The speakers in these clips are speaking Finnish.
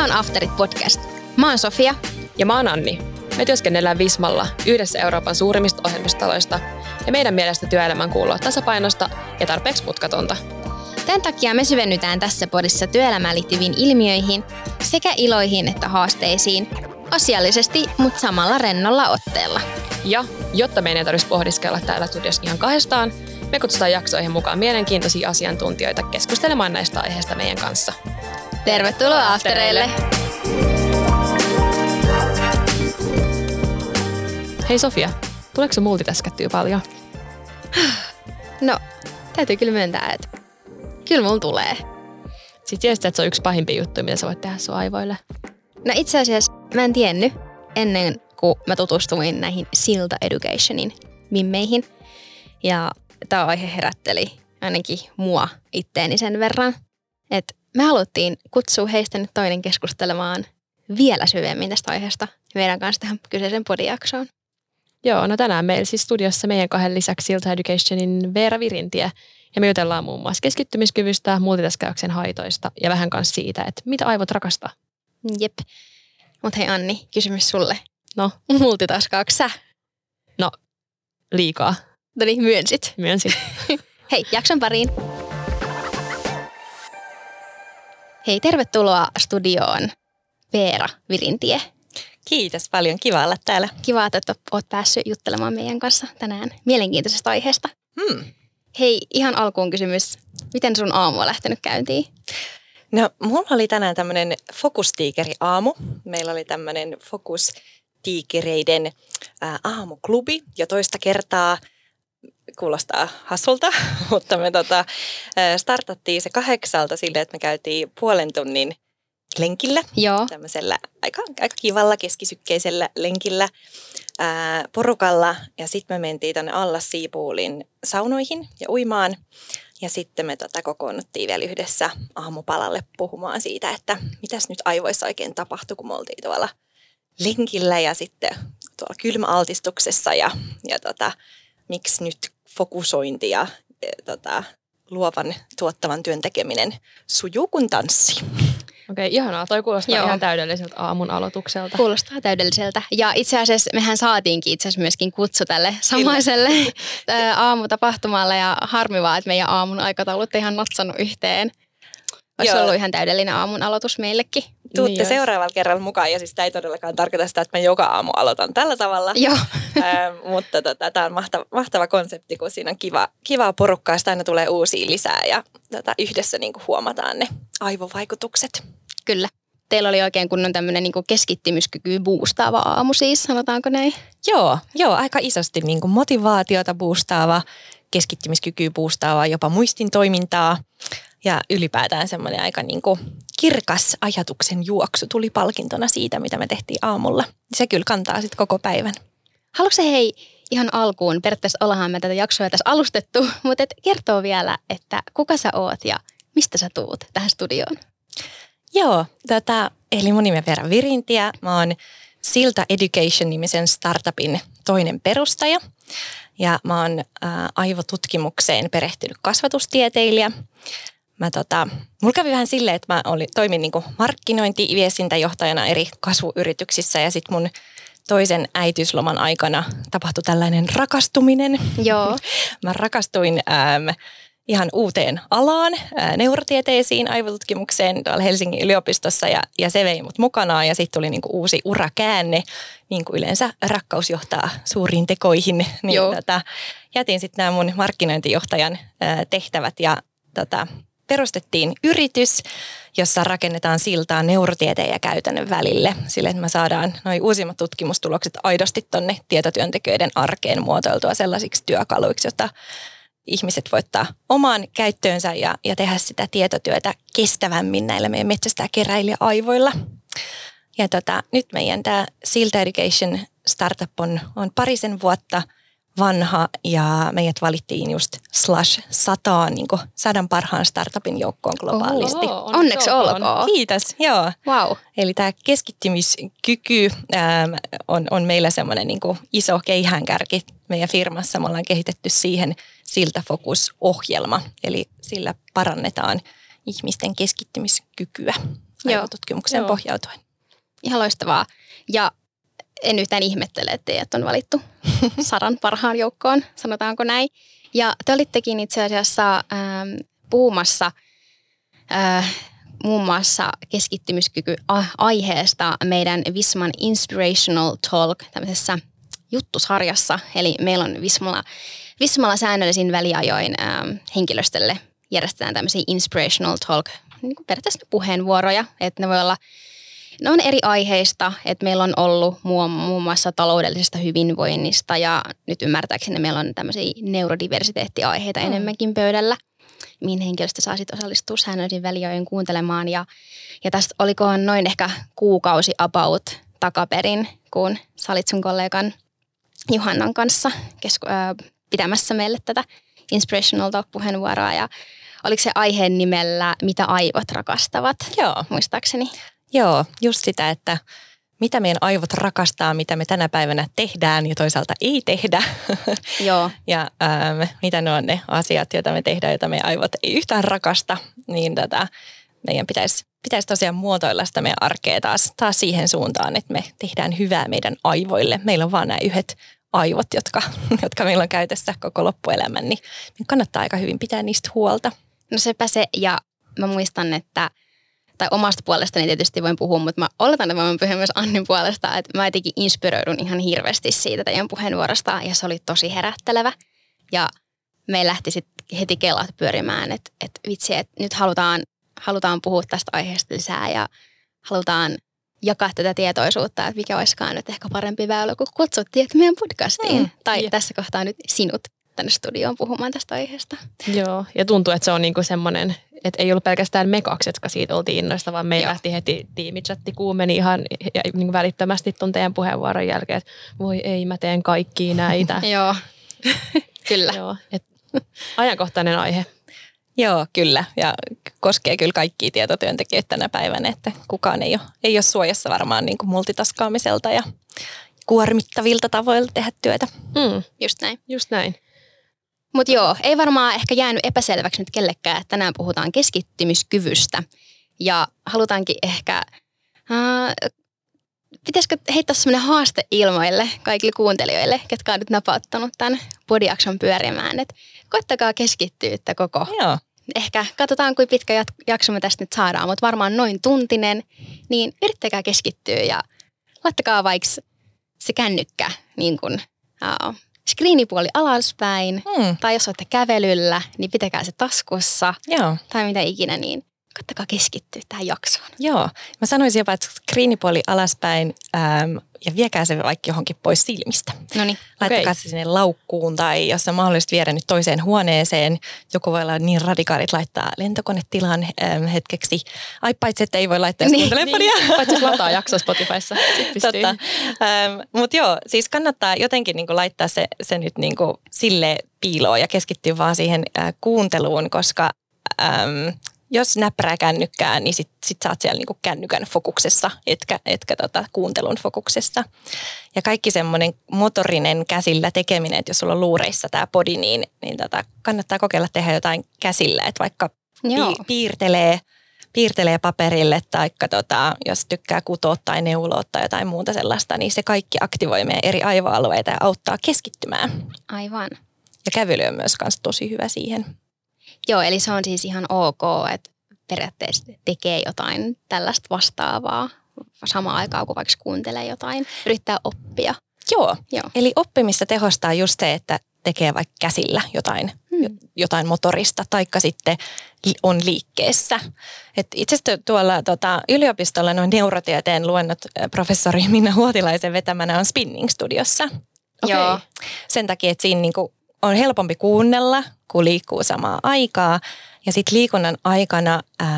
Tämä on Afterit podcast. Mä oon Sofia. Ja mä oon Anni. Me työskennellään Vismalla yhdessä Euroopan suurimmista ohjelmistaloista ja meidän mielestä työelämän kuuluu tasapainosta ja tarpeeksi mutkatonta. Tämän takia me syvennytään tässä podissa työelämään liittyviin ilmiöihin sekä iloihin että haasteisiin asiallisesti, mutta samalla rennolla otteella. Ja jotta meidän ei tarvitsisi pohdiskella täällä studiossa ihan kahdestaan, me kutsutaan jaksoihin mukaan mielenkiintoisia asiantuntijoita keskustelemaan näistä aiheista meidän kanssa. Tervetuloa Aftereille! Hei Sofia, tuleeko se multitaskättyä paljon? No, täytyy kyllä myöntää, että kyllä mulla tulee. Sitten tiesit, että se on yksi pahimpia juttuja, mitä sä voit tehdä sun aivoille. No itse asiassa mä en tiennyt ennen kuin mä tutustuin näihin Silta Educationin mimmeihin. Ja tämä aihe herätteli ainakin mua itteeni sen verran, että me haluttiin kutsua heistä nyt toinen keskustelemaan vielä syvemmin tästä aiheesta meidän kanssa tähän kyseisen podijaksoon. Joo, no tänään meillä siis studiossa meidän kahden lisäksi Silta Educationin Veera Virintie. Ja me jutellaan muun muassa keskittymiskyvystä, multitaskauksen haitoista ja vähän kanssa siitä, että mitä aivot rakastaa. Jep. Mutta hei Anni, kysymys sulle. No, Multitaskaaks sä? no liikaa. No niin, myönsit. Myönsin. Hei, jakson pariin. Hei, tervetuloa studioon Veera Virintie. Kiitos paljon, kiva olla täällä. Kiva, että oot päässyt juttelemaan meidän kanssa tänään mielenkiintoisesta aiheesta. Hmm. Hei, ihan alkuun kysymys. Miten sun aamu on lähtenyt käyntiin? No, mulla oli tänään tämmöinen fokustiikeri aamu. Meillä oli tämmöinen fokustiikereiden aamuklubi jo toista kertaa. Kuulostaa hassulta, mutta me tota, startattiin se kahdeksalta sille, että me käytiin puolen tunnin lenkillä. Joo. Tämmöisellä aika, aika kivalla keskisykkeisellä lenkillä ää, porukalla. Ja sitten me mentiin tänne Allas Siipuulin saunoihin ja uimaan. Ja sitten me tota kokoonnuttiin vielä yhdessä aamupalalle puhumaan siitä, että mitäs nyt aivoissa oikein tapahtui, kun me oltiin tuolla lenkillä ja sitten tuolla kylmäaltistuksessa ja, ja tota, miksi nyt fokusointi ja e, tota, luovan tuottavan työn tekeminen sujuu kuin tanssi. Okei, okay, ihanaa. Toi kuulostaa Joo. ihan täydelliseltä aamun aloitukselta. Kuulostaa täydelliseltä. Ja itse asiassa mehän saatiinkin itse asiassa myöskin kutsu tälle samaiselle aamutapahtumalle ja harmi vaan, että meidän aamun aikataulut ei ihan natsannut yhteen. Olisi Joo. ollut ihan täydellinen aamun aloitus meillekin. Tuutte Niin seuraavalla kerralla mukaan ja siis tämä ei todellakaan tarkoita sitä, että mä joka aamu aloitan tällä tavalla. Joo, Ää, mutta tota, tämä on mahtava, mahtava konsepti, kun siinä on kiva, kivaa porukkaa, sitä aina tulee uusia lisää ja tota, yhdessä niin kuin huomataan ne aivovaikutukset. kyllä. Teillä oli oikein kunnon tämmöinen niin keskittymiskyky boostaava aamu siis, sanotaanko näin? Joo, joo aika isosti niin kuin motivaatiota boostaava, keskittymiskykyä boostaava, jopa muistin toimintaa ja ylipäätään semmoinen aika niin kuin kirkas ajatuksen juoksu tuli palkintona siitä, mitä me tehtiin aamulla. Se kyllä kantaa sitten koko päivän. Haluatko sä hei ihan alkuun, periaatteessa ollaanhan me tätä jaksoa tässä alustettu, mutta et kertoo vielä, että kuka sä oot ja mistä sä tuut tähän studioon? Joo, tota, eli mun nimi on Vera Virintiä. Mä oon Silta Education-nimisen startupin toinen perustaja. Ja mä oon aivotutkimukseen perehtynyt kasvatustieteilijä. Mä tota, mulla kävi vähän silleen, että mä oli, toimin niin markkinointi- viestintäjohtajana eri kasvuyrityksissä ja sitten mun toisen äitiysloman aikana tapahtui tällainen rakastuminen. Joo. Mä rakastuin äm, ihan uuteen alaan, ää, neurotieteisiin, aivotutkimukseen tuolla Helsingin yliopistossa ja, ja se vei mut mukanaan ja sitten tuli niinku uusi urakäänne, niin kuin yleensä rakkaus johtaa suuriin tekoihin. Niin Joo. tota, jätin sitten nämä mun markkinointijohtajan ää, tehtävät ja tota, perustettiin yritys, jossa rakennetaan siltaa neurotieteen ja käytännön välille, sille että me saadaan noin uusimmat tutkimustulokset aidosti tonne tietotyöntekijöiden arkeen muotoiltua sellaisiksi työkaluiksi, jotta ihmiset voi ottaa omaan käyttöönsä ja, ja tehdä sitä tietotyötä kestävämmin näillä meidän metsästä keräilijä-aivoilla. Ja tota, nyt meidän tämä Silta Education startup on, on parisen vuotta vanha ja meidät valittiin just Slash sataan, niin sadan parhaan startupin joukkoon globaalisti. Oho, Onneksi olkoon. Kiitos, joo. Wow. Eli tämä keskittymiskyky ähm, on, on meillä semmoinen niin iso keihäänkärki meidän firmassa. Me ollaan kehitetty siihen siltä fokusohjelma, eli sillä parannetaan ihmisten keskittymiskykyä. Joo. pohjautuen. Ihan loistavaa. Ja en yhtään ihmettele, että teidät on valittu sadan parhaan joukkoon, sanotaanko näin. Ja te olittekin itse asiassa ähm, puhumassa äh, muun muassa keskittymiskyky-aiheesta meidän Visman Inspirational Talk tämmöisessä juttusarjassa. Eli meillä on Vismalla, Vismalla säännöllisin väliajoin ähm, henkilöstölle järjestetään tämmöisiä Inspirational Talk, niin kuin periaatteessa puheenvuoroja, että ne voi olla ne on eri aiheista, että meillä on ollut muun, muun muassa taloudellisesta hyvinvoinnista ja nyt ymmärtääkseni meillä on tämmöisiä neurodiversiteettiaiheita mm. enemmänkin pöydällä, mihin henkilöstö saa sitten osallistua säännöllisin väliajoin kuuntelemaan. Ja, ja tästä oliko noin ehkä kuukausi about takaperin, kun sä olit sun kollegan Juhannan kanssa kesku, äh, pitämässä meille tätä Inspirational Talk-puheenvuoroa ja oliko se aiheen nimellä Mitä aivot rakastavat, Joo. muistaakseni? Joo, just sitä, että mitä meidän aivot rakastaa, mitä me tänä päivänä tehdään ja toisaalta ei tehdä. Joo. ja ähm, mitä ne on ne asiat, joita me tehdään, joita meidän aivot ei yhtään rakasta, niin tota, meidän pitäisi, pitäisi tosiaan muotoilla sitä meidän arkea taas, taas siihen suuntaan, että me tehdään hyvää meidän aivoille. Meillä on vaan nämä yhdet aivot, jotka, jotka meillä on käytössä koko loppuelämän, niin kannattaa aika hyvin pitää niistä huolta. No sepä se, ja mä muistan, että, tai omasta puolestani tietysti voin puhua, mutta mä oletan, että mä voin puhua myös Annin puolesta, että mä jotenkin inspiroidun ihan hirveästi siitä teidän puheenvuorosta, ja se oli tosi herättelevä. Ja me lähti sitten heti kelat pyörimään, että, että vitsi, että nyt halutaan, halutaan puhua tästä aiheesta lisää, ja halutaan jakaa tätä tietoisuutta, että mikä olisikaan nyt ehkä parempi väylä, kun kutsut tiedät meidän podcastiin. Mm, tai jep. tässä kohtaa nyt sinut tänne studioon puhumaan tästä aiheesta. Joo, ja tuntuu, että se on niinku semmoinen, että ei ollut pelkästään me kaksi, jotka siitä oltiin innoista, vaan meillä Joo. lähti heti tiimichatti kuumeni ihan ja, niin välittömästi tuon teidän puheenvuoron jälkeen, että voi ei, mä teen kaikkia näitä. Joo, kyllä. Joo, et, ajankohtainen aihe. Joo, kyllä. Ja koskee kyllä kaikkia tietotyöntekijöitä tänä päivänä, että kukaan ei ole, ei ole suojassa varmaan niin kuin multitaskaamiselta ja kuormittavilta tavoilta tehdä työtä. Mm, Just näin. just näin. Mutta joo, ei varmaan ehkä jäänyt epäselväksi nyt kellekään, että tänään puhutaan keskittymiskyvystä. Ja halutaankin ehkä, äh, pitäisikö heittää semmoinen haaste ilmoille kaikille kuuntelijoille, ketkä on nyt napauttanut tämän podiakson pyörimään. Että koittakaa keskittyä että koko. Joo, Ehkä katsotaan, kuinka pitkä jakso me tästä nyt saadaan, mutta varmaan noin tuntinen. Niin yrittäkää keskittyä ja laittakaa vaikka se kännykkä niin kuin, uh, screenipuoli alaspäin. mm, Tai jos olette kävelyllä, niin pitäkää se taskussa. Joo, tai mitä ikinä, niin koittakaa keskittyä tähän jaksoon. joo. Mä sanoisin jopa, että screenipuoli alaspäin äm, ja viekää se vaikka johonkin pois silmistä. No niin. Laittakaa Okei. se sinne laukkuun tai jos on mahdollista viedä nyt toiseen huoneeseen. Joku voi olla niin radikaalit laittaa lentokonetilan äm, hetkeksi. Ai paitsi, että ei voi laittaa Niin, kuuntelee podia. Paitsi jos lataa jakso Spotifyssa. Totta. Ähm, Mutta joo, siis kannattaa jotenkin niinku laittaa se, se nyt niinku sille piiloon ja keskittyä vaan siihen äh, kuunteluun, koska äm, jos näppärää kännykkää, niin sit, sit sä oot siellä niinku kännykän fokuksessa, etkä, etkä tota kuuntelun fokuksessa. Ja kaikki semmoinen motorinen käsillä tekeminen, että jos sulla on luureissa tämä podi, niin, niin tota, kannattaa kokeilla tehdä jotain käsillä, että vaikka Joo. pi- piirtelee, piirtelee paperille tai tota, jos tykkää kutoa tai neuloa tai jotain muuta sellaista, niin se kaikki aktivoi meidän eri aivoalueita ja auttaa keskittymään. Aivan. Ja kävely on myös kans tosi hyvä siihen. Joo, eli se on siis ihan ok, että periaatteessa tekee jotain tällaista vastaavaa samaan aikaan, kun vaikka kuuntelee jotain, yrittää oppia. Joo, Joo. eli oppimista tehostaa just se, että tekee vaikka käsillä jotain, Hmm. jotain motorista, taikka sitten on liikkeessä. Et itse asiassa tuolla tota, yliopistolla noin neurotieteen luennot professori Minna Huotilaisen vetämänä on spinning-studiossa. Okei. Joo. sen takia, että siinä niinku on helpompi kuunnella, kun liikkuu samaa aikaa. Ja sitten liikunnan aikana äm,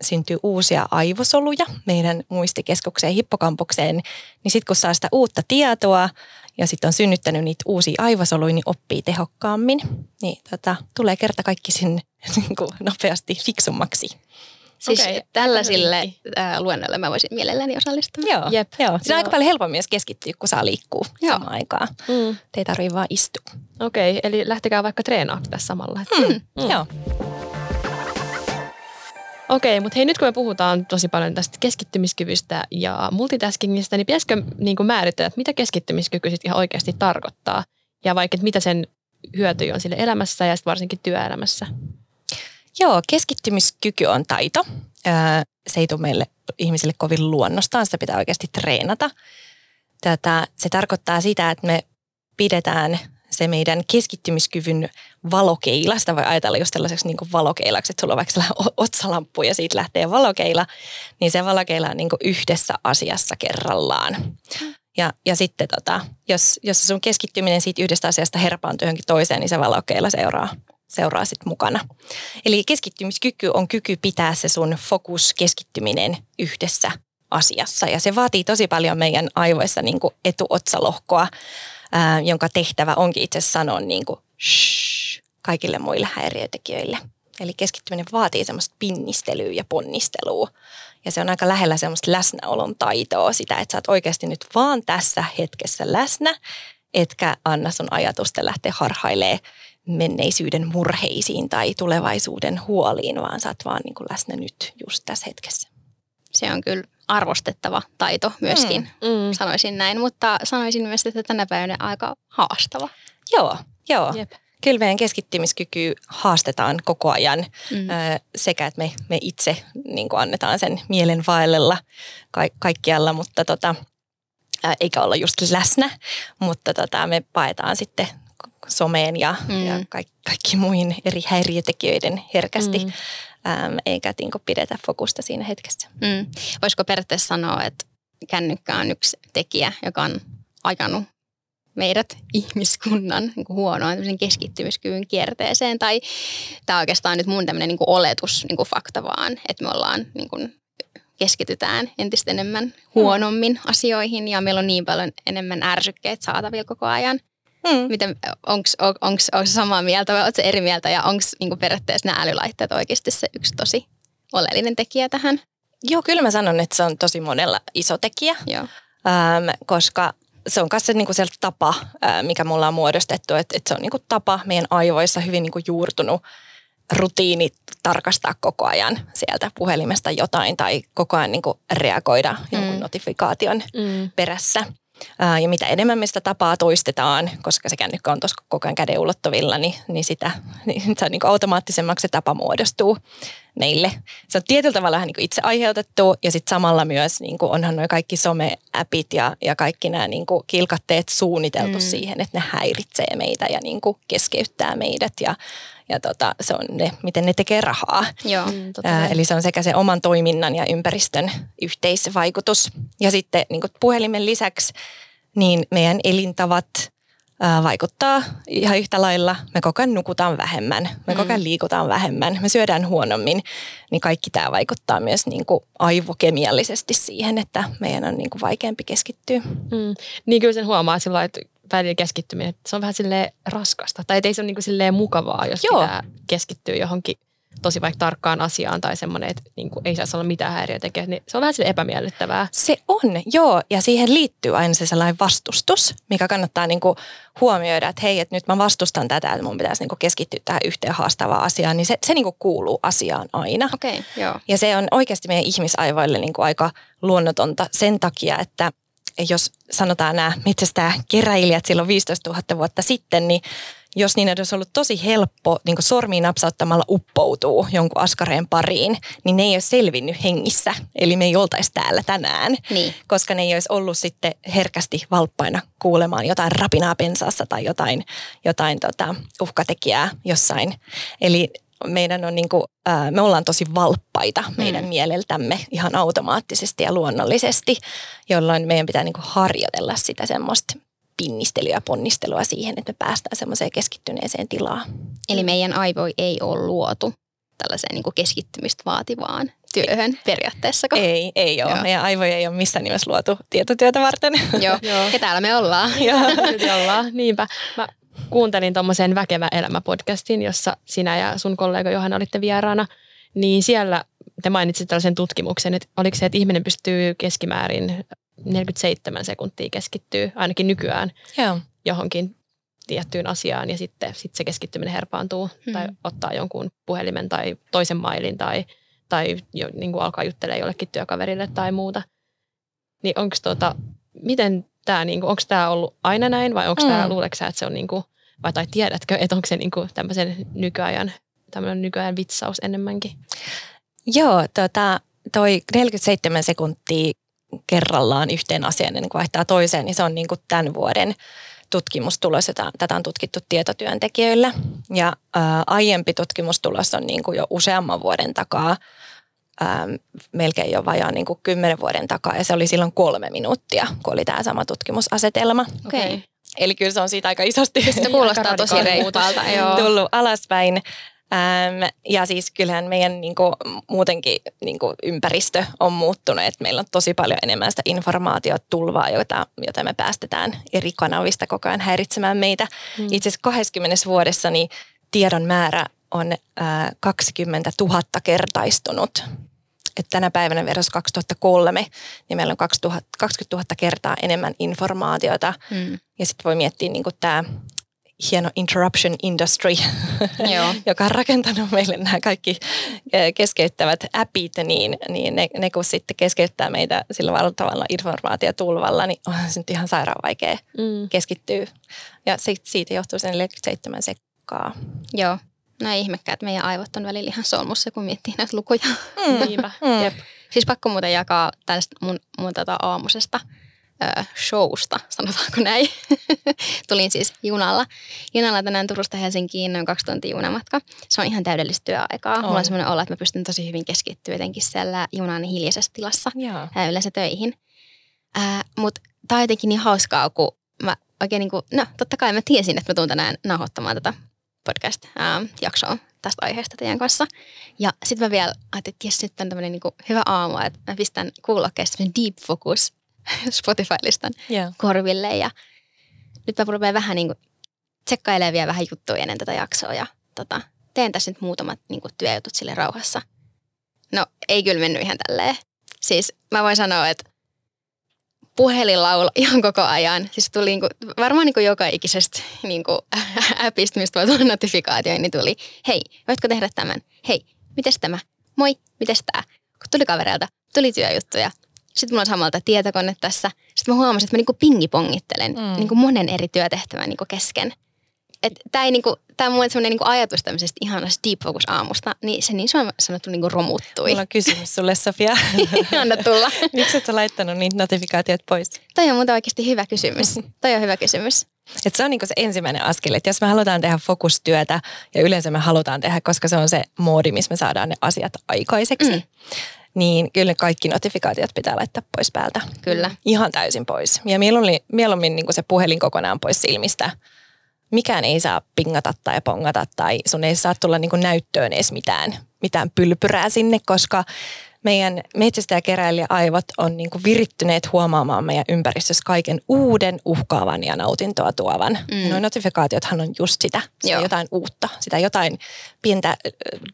syntyy uusia aivosoluja meidän muistikeskukseen, hippokampukseen. Niin sitten kun saa sitä uutta tietoa ja sitten on synnyttänyt niitä uusia aivosoluja, niin oppii tehokkaammin. Niin tota, tulee kerta kaikki sinne niinku nopeasti fiksummaksi. Siis Okei, tällaisille vinkki. äh, luennoille mä voisin mielelläni osallistua. Joo, Jep. joo. Siinä on Joo. aika paljon helpommin myös keskittyä, kun saa liikkua Joo. samaan aikaan. Mm. Te ei tarvitse vaan istua. Okei, eli lähtekää vaikka treenaamaan tässä samalla. Mm. Mm. Joo. Okei, mutta hei nyt kun me puhutaan tosi paljon tästä keskittymiskyvystä ja multitaskingista, niin pitäisikö niin kuin määritellä, että mitä keskittymiskyky sitten ihan oikeasti tarkoittaa? Ja vaikka, että mitä sen hyöty on sille elämässä ja sitten varsinkin työelämässä? Joo, keskittymiskyky on taito. Se ei tule meille ihmisille kovin luonnostaan, sitä pitää oikeasti treenata. Tätä, se tarkoittaa sitä, että me pidetään se meidän keskittymiskyvyn valokeila, sitä voi ajatella just tällaiseksi niin kuin valokeilaksi, että sulla on vaikka otsalamppu ja siitä lähtee valokeila, niin se valokeila on niin kuin yhdessä asiassa kerrallaan. Ja, ja sitten tota, jos, jos sun keskittyminen siitä yhdestä asiasta herpaantuu johonkin toiseen, niin se valokeila seuraa, seuraa sitten mukana. Eli keskittymiskyky on kyky pitää se sun fokus keskittyminen yhdessä asiassa. Ja se vaatii tosi paljon meidän aivoissa niin etuotsalohkoa ää, jonka tehtävä onkin itse sanoa niin kuin shh, kaikille muille häiriötekijöille. Eli keskittyminen vaatii semmoista pinnistelyä ja ponnistelua. Ja se on aika lähellä semmoista läsnäolon taitoa, sitä, että sä oot oikeasti nyt vaan tässä hetkessä läsnä, etkä anna sun ajatusten lähteä harhailee menneisyyden murheisiin tai tulevaisuuden huoliin, vaan sä oot vaan niin kuin läsnä nyt just tässä hetkessä. Se on kyllä arvostettava taito myöskin, mm, mm. sanoisin näin, mutta sanoisin myös, että tänä päivänä aika haastava. Joo, joo. Jep. Kyllä meidän keskittymiskyky haastetaan koko ajan mm. sekä, että me, me itse niin annetaan sen mielen vaellella ka- kaikkialla, mutta tota, eikä olla just läsnä, mutta tota, me paetaan sitten someen ja, mm. ja kaikki, kaikki muihin eri häiriötekijöiden herkästi. Mm äm, eikä tinko pidetä fokusta siinä hetkessä. Mm. Voisiko periaatteessa sanoa, että kännykkä on yksi tekijä, joka on ajanut meidät ihmiskunnan niin kuin huonoon keskittymiskyvyn kierteeseen. Tai tämä on oikeastaan nyt mun tämmöinen niin oletus, niin kuin fakta vaan, että me ollaan niin kuin, keskitytään entistä enemmän huonommin asioihin ja meillä on niin paljon enemmän ärsykkeet saatavilla koko ajan. Mm. Miten, onks, on, onks, onks samaa mieltä vai oletko eri mieltä ja onko niinku periaatteessa nämä älylaitteet oikeasti se yksi tosi oleellinen tekijä tähän? Joo, kyllä mä sanon, että se on tosi monella iso tekijä, Joo. Ähm, koska se on myös se, niinku se tapa, äh, mikä mulla on muodostettu, että, että se on niinku tapa meidän aivoissa hyvin niinku juurtunut rutiini tarkastaa koko ajan sieltä puhelimesta jotain tai koko ajan niinku reagoida mm. jonkun notifikaation mm. perässä ja mitä enemmän me sitä tapaa toistetaan, koska se kännykkä on tuossa koko ajan käden ulottuvilla, niin, niin sitä niin se on niin kuin automaattisemmaksi se tapa muodostuu meille. Se on tietyllä tavalla vähän niin kuin itse aiheutettu ja sitten samalla myös niin kuin onhan nuo kaikki some-appit ja, ja kaikki nämä niin kuin kilkatteet suunniteltu mm. siihen, että ne häiritsee meitä ja niin kuin keskeyttää meidät ja, ja tota, se on ne, miten ne tekee rahaa. Joo, mm, Ää, eli se on sekä se oman toiminnan ja ympäristön yhteisvaikutus. Ja sitten niin kuin puhelimen lisäksi niin meidän elintavat ää, vaikuttaa ihan yhtä lailla. Me koko ajan nukutaan vähemmän, me koko ajan mm. liikutaan vähemmän, me syödään huonommin. Niin kaikki tämä vaikuttaa myös niin kuin aivokemiallisesti siihen, että meidän on niin kuin vaikeampi keskittyä. Mm. Niin kyllä sen huomaa sillä että välillä keskittyminen, se on vähän silleen raskasta. Tai ei se ole niin silleen mukavaa, jos Joo. pitää keskittyä johonkin tosi vaikka tarkkaan asiaan tai semmoinen, että niin kuin ei saisi olla mitään häiriötekijää, niin se on vähän sille epämiellyttävää. Se on, joo. Ja siihen liittyy aina se sellainen vastustus, mikä kannattaa niin kuin huomioida, että hei, että nyt mä vastustan tätä, että mun pitäisi niin kuin keskittyä tähän yhteen haastavaan asiaan, niin se, se niin kuin kuuluu asiaan aina. Okay, joo. Ja se on oikeasti meidän ihmisaivoille niin kuin aika luonnotonta sen takia, että jos sanotaan nämä metsästää keräilijät silloin 15 000 vuotta sitten, niin jos niin olisi ollut tosi helppo niin sormiin napsauttamalla uppoutuu jonkun askareen pariin, niin ne ei olisi selvinnyt hengissä. Eli me ei oltaisi täällä tänään, niin. koska ne ei olisi ollut sitten herkästi valppaina kuulemaan jotain rapinaa pensaassa tai jotain, jotain tota, uhkatekijää jossain. Eli meidän on niin kuin, me ollaan tosi valppaita meidän mm. mieleltämme ihan automaattisesti ja luonnollisesti, jolloin meidän pitää niin kuin harjoitella sitä semmoista pinnistelyä ja ponnistelua siihen, että me päästään semmoiseen keskittyneeseen tilaan. Eli meidän aivo ei ole luotu tällaiseen niin kuin keskittymistä vaativaan työhön periaatteessa. Ei, ei ole. Joo. Meidän aivoja ei ole missään nimessä luotu tietotyötä varten. Joo, Joo. ja täällä me ollaan. Joo, ollaan. Niinpä. Mä kuuntelin tuommoisen Väkevä elämä podcastin, jossa sinä ja sun kollega Johanna olitte vieraana. Niin siellä te mainitsit tällaisen tutkimuksen, että oliko se, että ihminen pystyy keskimäärin 47 sekuntia keskittyy ainakin nykyään Joo. johonkin tiettyyn asiaan ja sitten sit se keskittyminen herpaantuu hmm. tai ottaa jonkun puhelimen tai toisen mailin tai, tai jo, niin kuin alkaa juttelemaan jollekin työkaverille tai muuta. Niin onko tota, miten tämä, niin onko tämä ollut aina näin vai onko mm. tämä, luuleeko että se on niin kuin, vai tai tiedätkö, että onko se niin kuin tämmöisen nykyajan, tämmöinen nykyajan vitsaus enemmänkin? Joo, tota, toi 47 sekuntia kerrallaan yhteen asiaan ennen kuin vaihtaa toiseen, niin se on niin kuin tämän vuoden tutkimustulos, jota tätä on tutkittu tietotyöntekijöillä. Ja ää, aiempi tutkimustulos on niin kuin jo useamman vuoden takaa, ää, melkein jo vajaan niin kuin kymmenen vuoden takaa, ja se oli silloin kolme minuuttia, kun oli tämä sama tutkimusasetelma. Okei. Okay. Eli kyllä se on siitä aika isosti Se kuulostaa tosi reippaalta. tullut alaspäin. Ähm, ja siis kyllähän meidän niin kuin, muutenkin niin kuin, ympäristö on muuttunut, että meillä on tosi paljon enemmän sitä informaatiotulvaa, jota, jota me päästetään eri kanavista koko ajan häiritsemään meitä. Mm. Itse asiassa 20 vuodessa niin tiedon määrä on äh, 20 000 kertaistunut. Et tänä päivänä versus 2003, niin meillä on 2000, 20 000 kertaa enemmän informaatiota. Mm. Ja sitten voi miettiä niin tämä hieno interruption industry, Joo. joka on rakentanut meille nämä kaikki eh, keskeyttävät appit, niin, niin ne, ne kun sitten keskeyttää meitä sillä valtavalla informaatiotulvalla, niin on se nyt ihan sairaan vaikea mm. keskittyä. Ja siitä johtuu sen 47 sekkaa. Joo. No ei ihmekään, että meidän aivot on välillä ihan solmussa, kun miettii näitä lukuja. Mm. Niinpä. Mm. Jep. Siis pakko muuten jakaa tästä mun, mun tota aamusesta showsta, sanotaanko näin. Tulin siis junalla. Junalla tänään Turusta Helsinkiin noin kaksi tuntia junamatka. Se on ihan täydellistä työaikaa. On. Mulla on sellainen olo, että mä pystyn tosi hyvin keskittyä jotenkin siellä junan hiljaisessa tilassa Ää, yleensä töihin. Mutta tämä on jotenkin niin hauskaa, kun mä oikein niin kuin, no totta kai mä tiesin, että mä tuun tänään nauhoittamaan tätä podcast-jaksoa tästä aiheesta teidän kanssa. Ja sitten mä vielä ajattelin, että jes, nyt on tämmöinen niin hyvä aamu, että mä pistän kuulokkeesta deep focus Spotify-listan yeah. korville. Ja nyt mä rupean vähän niin kuin tsekkailemaan vielä vähän juttuja ennen tätä jaksoa ja tota, teen tässä nyt muutamat niin kuin työjutut sille rauhassa. No ei kyllä mennyt ihan tälleen. Siis mä voin sanoa, että puhelin laula ihan koko ajan. Siis tuli niin kuin, varmaan niin kuin joka ikisestä niin kuin appista, mistä voi tulla notifikaatio, niin tuli, hei, voitko tehdä tämän? Hei, mites tämä? Moi, mites tämä? Kun tuli kavereilta, tuli työjuttuja. Sitten mulla on samalta tietokone tässä. Sitten mä huomasin, että mä niinku pingipongittelen mm. niinku monen eri työtehtävän niinku kesken. Tämä niinku, on mun niinku ajatus tämmöisestä ihanasta deep focus aamusta, niin se niin sanottu niinku romuttui. Mulla on kysymys sulle, Sofia. Anna tulla. Miksi et sä laittanut niitä notifikaatiot pois? Toi on muuten oikeasti hyvä kysymys. Toi on hyvä kysymys. Et se on niinku se ensimmäinen askel, että jos me halutaan tehdä fokustyötä, ja yleensä me halutaan tehdä, koska se on se moodi, missä me saadaan ne asiat aikaiseksi, mm niin kyllä kaikki notifikaatiot pitää laittaa pois päältä. Kyllä. Ihan täysin pois. Ja mieluummin, mieluummin niin se puhelin kokonaan pois silmistä. Mikään ei saa pingata tai pongata tai sun ei saa tulla niin näyttöön edes mitään, mitään pylpyrää sinne, koska meidän metsästäjäkeräilijä-aivot on niin kuin virittyneet huomaamaan meidän ympäristössä kaiken uuden, uhkaavan ja nautintoa tuovan. Mm. Noin notifikaatiothan on just sitä, sitä Joo. jotain uutta, sitä jotain pientä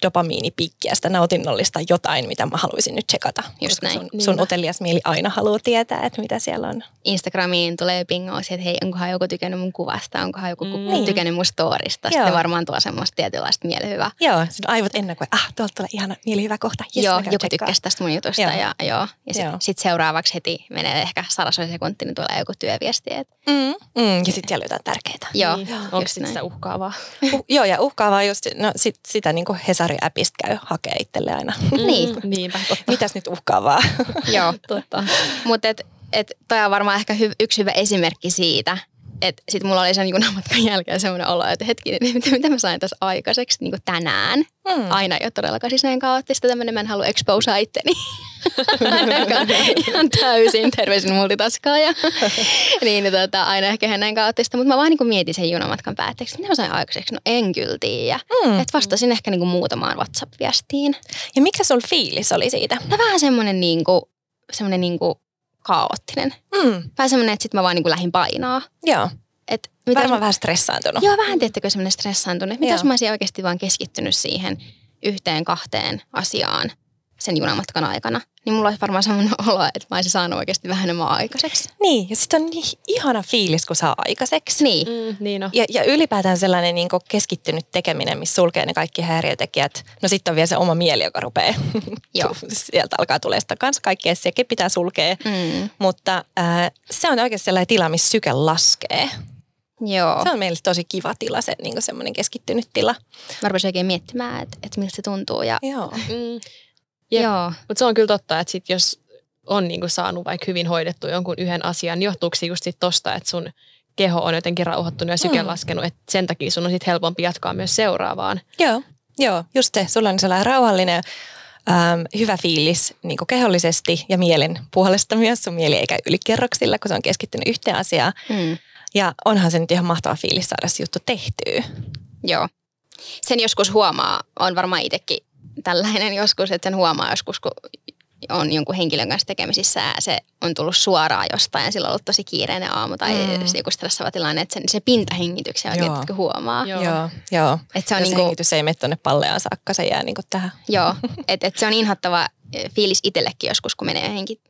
dopamiinipiikkiä, sitä nautinnollista jotain, mitä mä haluaisin nyt tsekata. Just näin. Sun, sun utelias mieli aina haluaa tietää, että mitä siellä on. Instagramiin tulee pingoosi, että hei, onkohan joku tykännyt mun kuvasta, onkohan joku mm. tykännyt mun storista. Sitten Joo. varmaan tuo semmoista tietynlaista mielihyvää. Joo, sun aivot ennakoi, ah, tuolta tulee ihana mielihyvä kohta. Yes, Joo, joku tykkää tästä mun jutusta. Joo. Ja, joo. ja sitten sit seuraavaksi heti menee ehkä sadasoja sekunti, niin tulee joku työviesti. Et. Mm. Mm. Ja sitten siellä jotain tärkeää. Joo. Niin. Onko sitten sitä uhkaavaa? Uh, joo, ja uhkaavaa just, no sit, sitä niin kuin Hesari-appista käy hakee itselle aina. Mm. niin. Niinpä, totta. Mitäs nyt uhkaavaa? joo, totta. Mutta et, et toi on varmaan ehkä hy, yksi hyvä esimerkki siitä, sitten mulla oli sen junamatkan jälkeen semmoinen olo, että hetkinen, mitä, mitä mä sain tässä aikaiseksi niin tänään. Mm. Aina ei ole todellakaan siis näin kaoottista tämmöinen, mä en halua exposea itteni. ihan täysin terveisin multitaskaa. Ja, niin, tota, aina ehkä ihan näin kaoottista, mutta mä vaan niin mietin sen junamatkan päätteeksi, mitä mä sain aikaiseksi. No en kyllä tiedä. Mm. Että vastasin ehkä niin muutamaan WhatsApp-viestiin. Ja mikä sun fiilis oli siitä? No vähän semmoinen niin kuin, semmoinen niin kuin kaoottinen. Mm. Vähän semmoinen, että sitten mä vaan niin kuin lähdin painaa. Joo. Et mitä Varmaan vähän stressaantunut. Joo, vähän tiettäkö semmoinen stressaantunut. Mitä jos mä olisin oikeasti vaan keskittynyt siihen yhteen, kahteen asiaan sen junamatkan aikana, niin mulla olisi varmaan sellainen olo, että mä olisin saanut oikeasti vähän enemmän aikaiseksi. Niin, ja sitten on niin ihana fiilis, kun saa aikaiseksi. Niin, Mm, niin on. Ja, ja ylipäätään sellainen niin keskittynyt tekeminen, missä sulkee ne kaikki häiriötekijät. No sitten on vielä se oma mieli, joka rupeaa. Joo. Sieltä alkaa tulee sitä kanssa kaikkea, sekin pitää sulkea. mm, Mutta äh, se on oikeasti sellainen tila, missä syke laskee. joo. Se on meille tosi kiva tila, se niin semmoinen keskittynyt tila. Mä rupesin oikein miettimään, että, että miltä se tuntuu. Ja, Joo. Mm. Jep. joo. Mutta se on kyllä totta, että sit jos on niinku saanut vaikka hyvin hoidettu jonkun yhden asian, niin johtuuko se just sit tosta, että sun keho on jotenkin rauhoittunut ja syke Mm. laskenut, että sen takia sun on sit helpompi jatkaa myös seuraavaan. Joo, joo, just se. Sulla on sellainen rauhallinen, ähm, hyvä fiilis niin kehollisesti ja mielen puolesta myös. Sun mieli ei käy ylikerroksilla, kun se on keskittynyt yhteen asiaan. Mm, Ja onhan se nyt ihan mahtava fiilis saada se juttu tehtyä. joo. Sen joskus huomaa, on varmaan itsekin tällainen joskus, että sen huomaa joskus, kun on jonkun henkilön kanssa tekemisissä ja se on tullut suoraan jostain ja sillä on ollut tosi kiireinen aamu tai Mm. mm. joku stressaava tilanne, että sen, se pintahengityksen oikein Joo. huomaa. Joo. Joo, joo. Että se on Jos niinku, hengitys ei mene tuonne palleaan saakka, se jää niinku tähän. joo, että et se on inhottava eh, fiilis itsellekin joskus, kun menee johonkin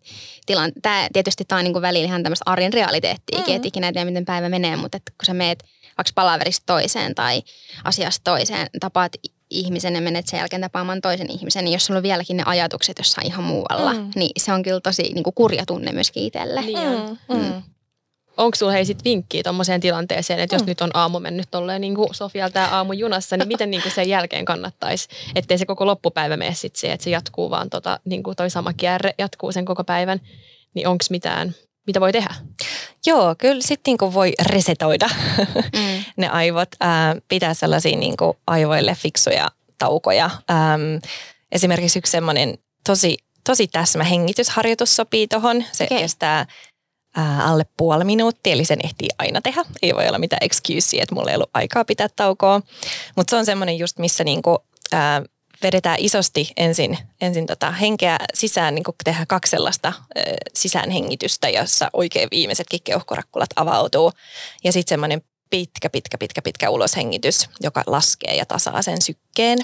tilaan. Tämä tietysti tämä on niinku välillä ihan tämmöistä arjen realiteettiikin, mm. että ikinä ei tiedä, miten päivä menee, mutta että kun sä meet vaikka palaverista toiseen tai asiasta toiseen, tapaat ihmisen ja menet sen jälkeen tapaamaan toisen ihmisen, niin jos sulla on vieläkin ne ajatukset jossain ihan muualla, Mm. mm. niin se on kyllä tosi niinku kurja tunne myöskin itselle. Niin on. Mm, mm. Onko sulla hei sit vinkkiä tuommoiseen tilanteeseen, että jos Mm. nyt on aamu mennyt tolleen niin kuin Sofialta aamu junassa, niin miten niin kuin sen jälkeen kannattaisi, ettei se koko loppupäivä mene sit siihen, että se jatkuu vaan tota, niin kuin toi sama kierre jatkuu sen koko päivän, niin onko mitään, mitä voi tehdä? Joo, kyllä sitten niinku voi resetoida Mm. ne aivot, ää, pitää sellaisia niinku aivoille fiksuja taukoja. Äm, esimerkiksi yksi semmoinen tosi, tosi täsmä hengitysharjoitus sopii tuohon. Se Okei. kestää ää, alle puoli minuuttia, eli sen ehtii aina tehdä. Ei voi olla mitään excusea, että mulla ei ollut aikaa pitää taukoa. Mutta se on semmoinen just, missä niinku, ää, vedetään isosti ensin, ensin tota henkeä sisään, niin tehdään kaksi sellaista ö, sisäänhengitystä, jossa oikein viimeisetkin keuhkorakkulat avautuu. Ja sitten semmoinen pitkä, pitkä, pitkä, pitkä uloshengitys, joka laskee ja tasaa sen sykkeen.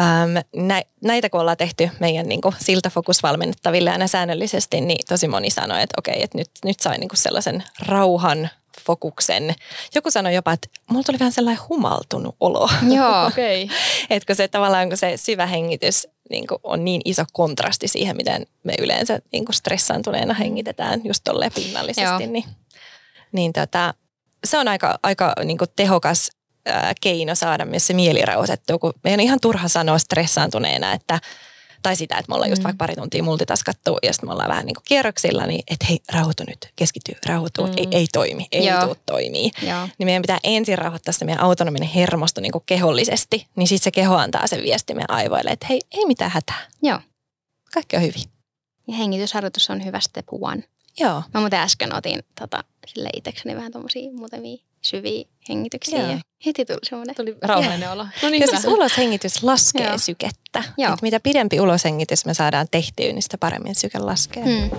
Ähm, nä, näitä kun ollaan tehty meidän niin kuin, siltafokusvalmennettaville aina säännöllisesti, niin tosi moni sanoi, että okei, että nyt, nyt sai niin kuin sellaisen rauhan fokuksen. Joku sanoi jopa, että mulla tuli vähän sellainen humaltunut olo. Joo. Okay. Kun se tavallaan, kun se syvä hengitys niin kuin on niin iso kontrasti siihen, miten me yleensä niin kuin stressaantuneena hengitetään just tolleen pinnallisesti, Joo. niin, niin tota, se on aika, aika niin kuin tehokas ää, keino saada myös se mieli rauhoitettua, kun meidän on ihan turha sanoa stressaantuneena, että tai sitä, että me ollaan just Mm. vaikka pari tuntia multitaskattu ja sitten me ollaan vähän niin kuin kierroksilla, niin että hei, rauhoitu nyt, keskity, rauhoitu, Mm. ei, ei toimi, ei Joo. tuu toimii Joo. niin meidän pitää ensin rauhoittaa se meidän autonominen hermosto niin kuin kehollisesti, niin sitten se keho antaa sen viesti meidän aivoille, että hei, ei mitään hätää, Joo. kaikki on hyvin. Ja hengitysharjoitus on hyvä step one. Joo, Mä muuten äsken otin tota, sille itsekseni vähän tommosia muutamia syviä hengityksiä Joo. ja heti tuli semmoinen. Tuli rauhallinen olo. No niin, ja siis uloshengitys laskee Joo. sykettä. Joo. Et mitä pidempi uloshengitys me saadaan tehtyä, niin sitä paremmin syke laskee. Hmm.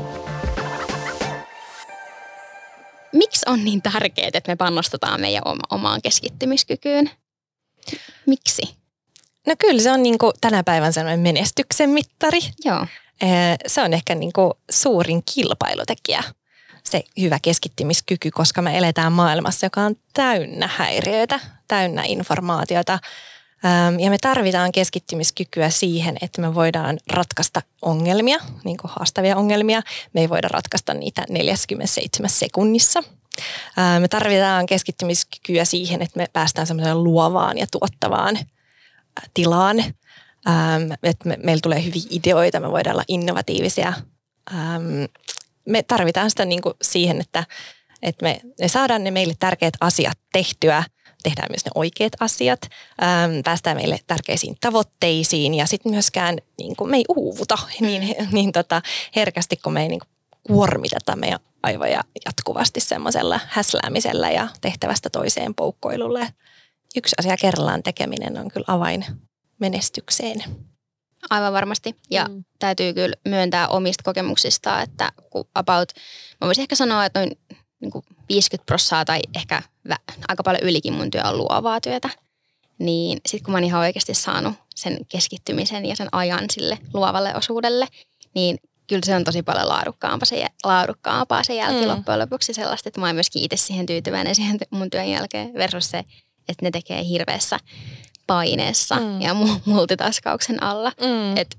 Miksi on niin tärkeää, että me panostetaan meidän oma, omaan keskittymiskykyyn? Miksi? No kyllä se on niin kuin tänä päivän sellainen menestyksen mittari. Joo. Ee, Se on ehkä niin kuin suurin kilpailutekijä, se hyvä keskittymiskyky, koska me eletään maailmassa, joka on täynnä häiriöitä, täynnä informaatiota. Ja me tarvitaan keskittymiskykyä siihen, että me voidaan ratkaista ongelmia, niin kuin haastavia ongelmia. Me ei voida ratkaista niitä 47 sekunnissa. Me tarvitaan keskittymiskykyä siihen, että me päästään semmoiseen luovaan ja tuottavaan tilaan. Ähm, että me, meillä tulee hyviä ideoita, me voidaan olla innovatiivisia. Ähm, me tarvitaan sitä niin kuin siihen, että, että me, me saadaan ne meille tärkeät asiat tehtyä, tehdään myös ne oikeat asiat, ähm, päästään meille tärkeisiin tavoitteisiin ja sitten myöskään niin kuin me ei uuvuta niin, niin tota, herkästi, kun me ei niin kuin kuormiteta meidän aivoja jatkuvasti semmoisella häsläämisellä ja tehtävästä toiseen poukkoilulle. Yksi asia kerrallaan tekeminen on kyllä avain menestykseen. Aivan varmasti. Ja mm. Täytyy kyllä myöntää omista kokemuksista, että kun about, mä voisin ehkä sanoa, että noin niin kuin 50 prossaa tai ehkä vä, aika paljon ylikin mun työ on luovaa työtä. Niin sitten kun mä oon ihan oikeasti saanut sen keskittymisen ja sen ajan sille luovalle osuudelle, niin kyllä se on tosi paljon laadukkaampaa se, laadukkaampaa se jälki mm. loppujen lopuksi sellaista, että mä oon myöskin itse siihen tyytyväinen siihen mun työn jälkeen versus se, että ne tekee hirveässä paineessa mm. ja multitaskauksen alla. Mm. Että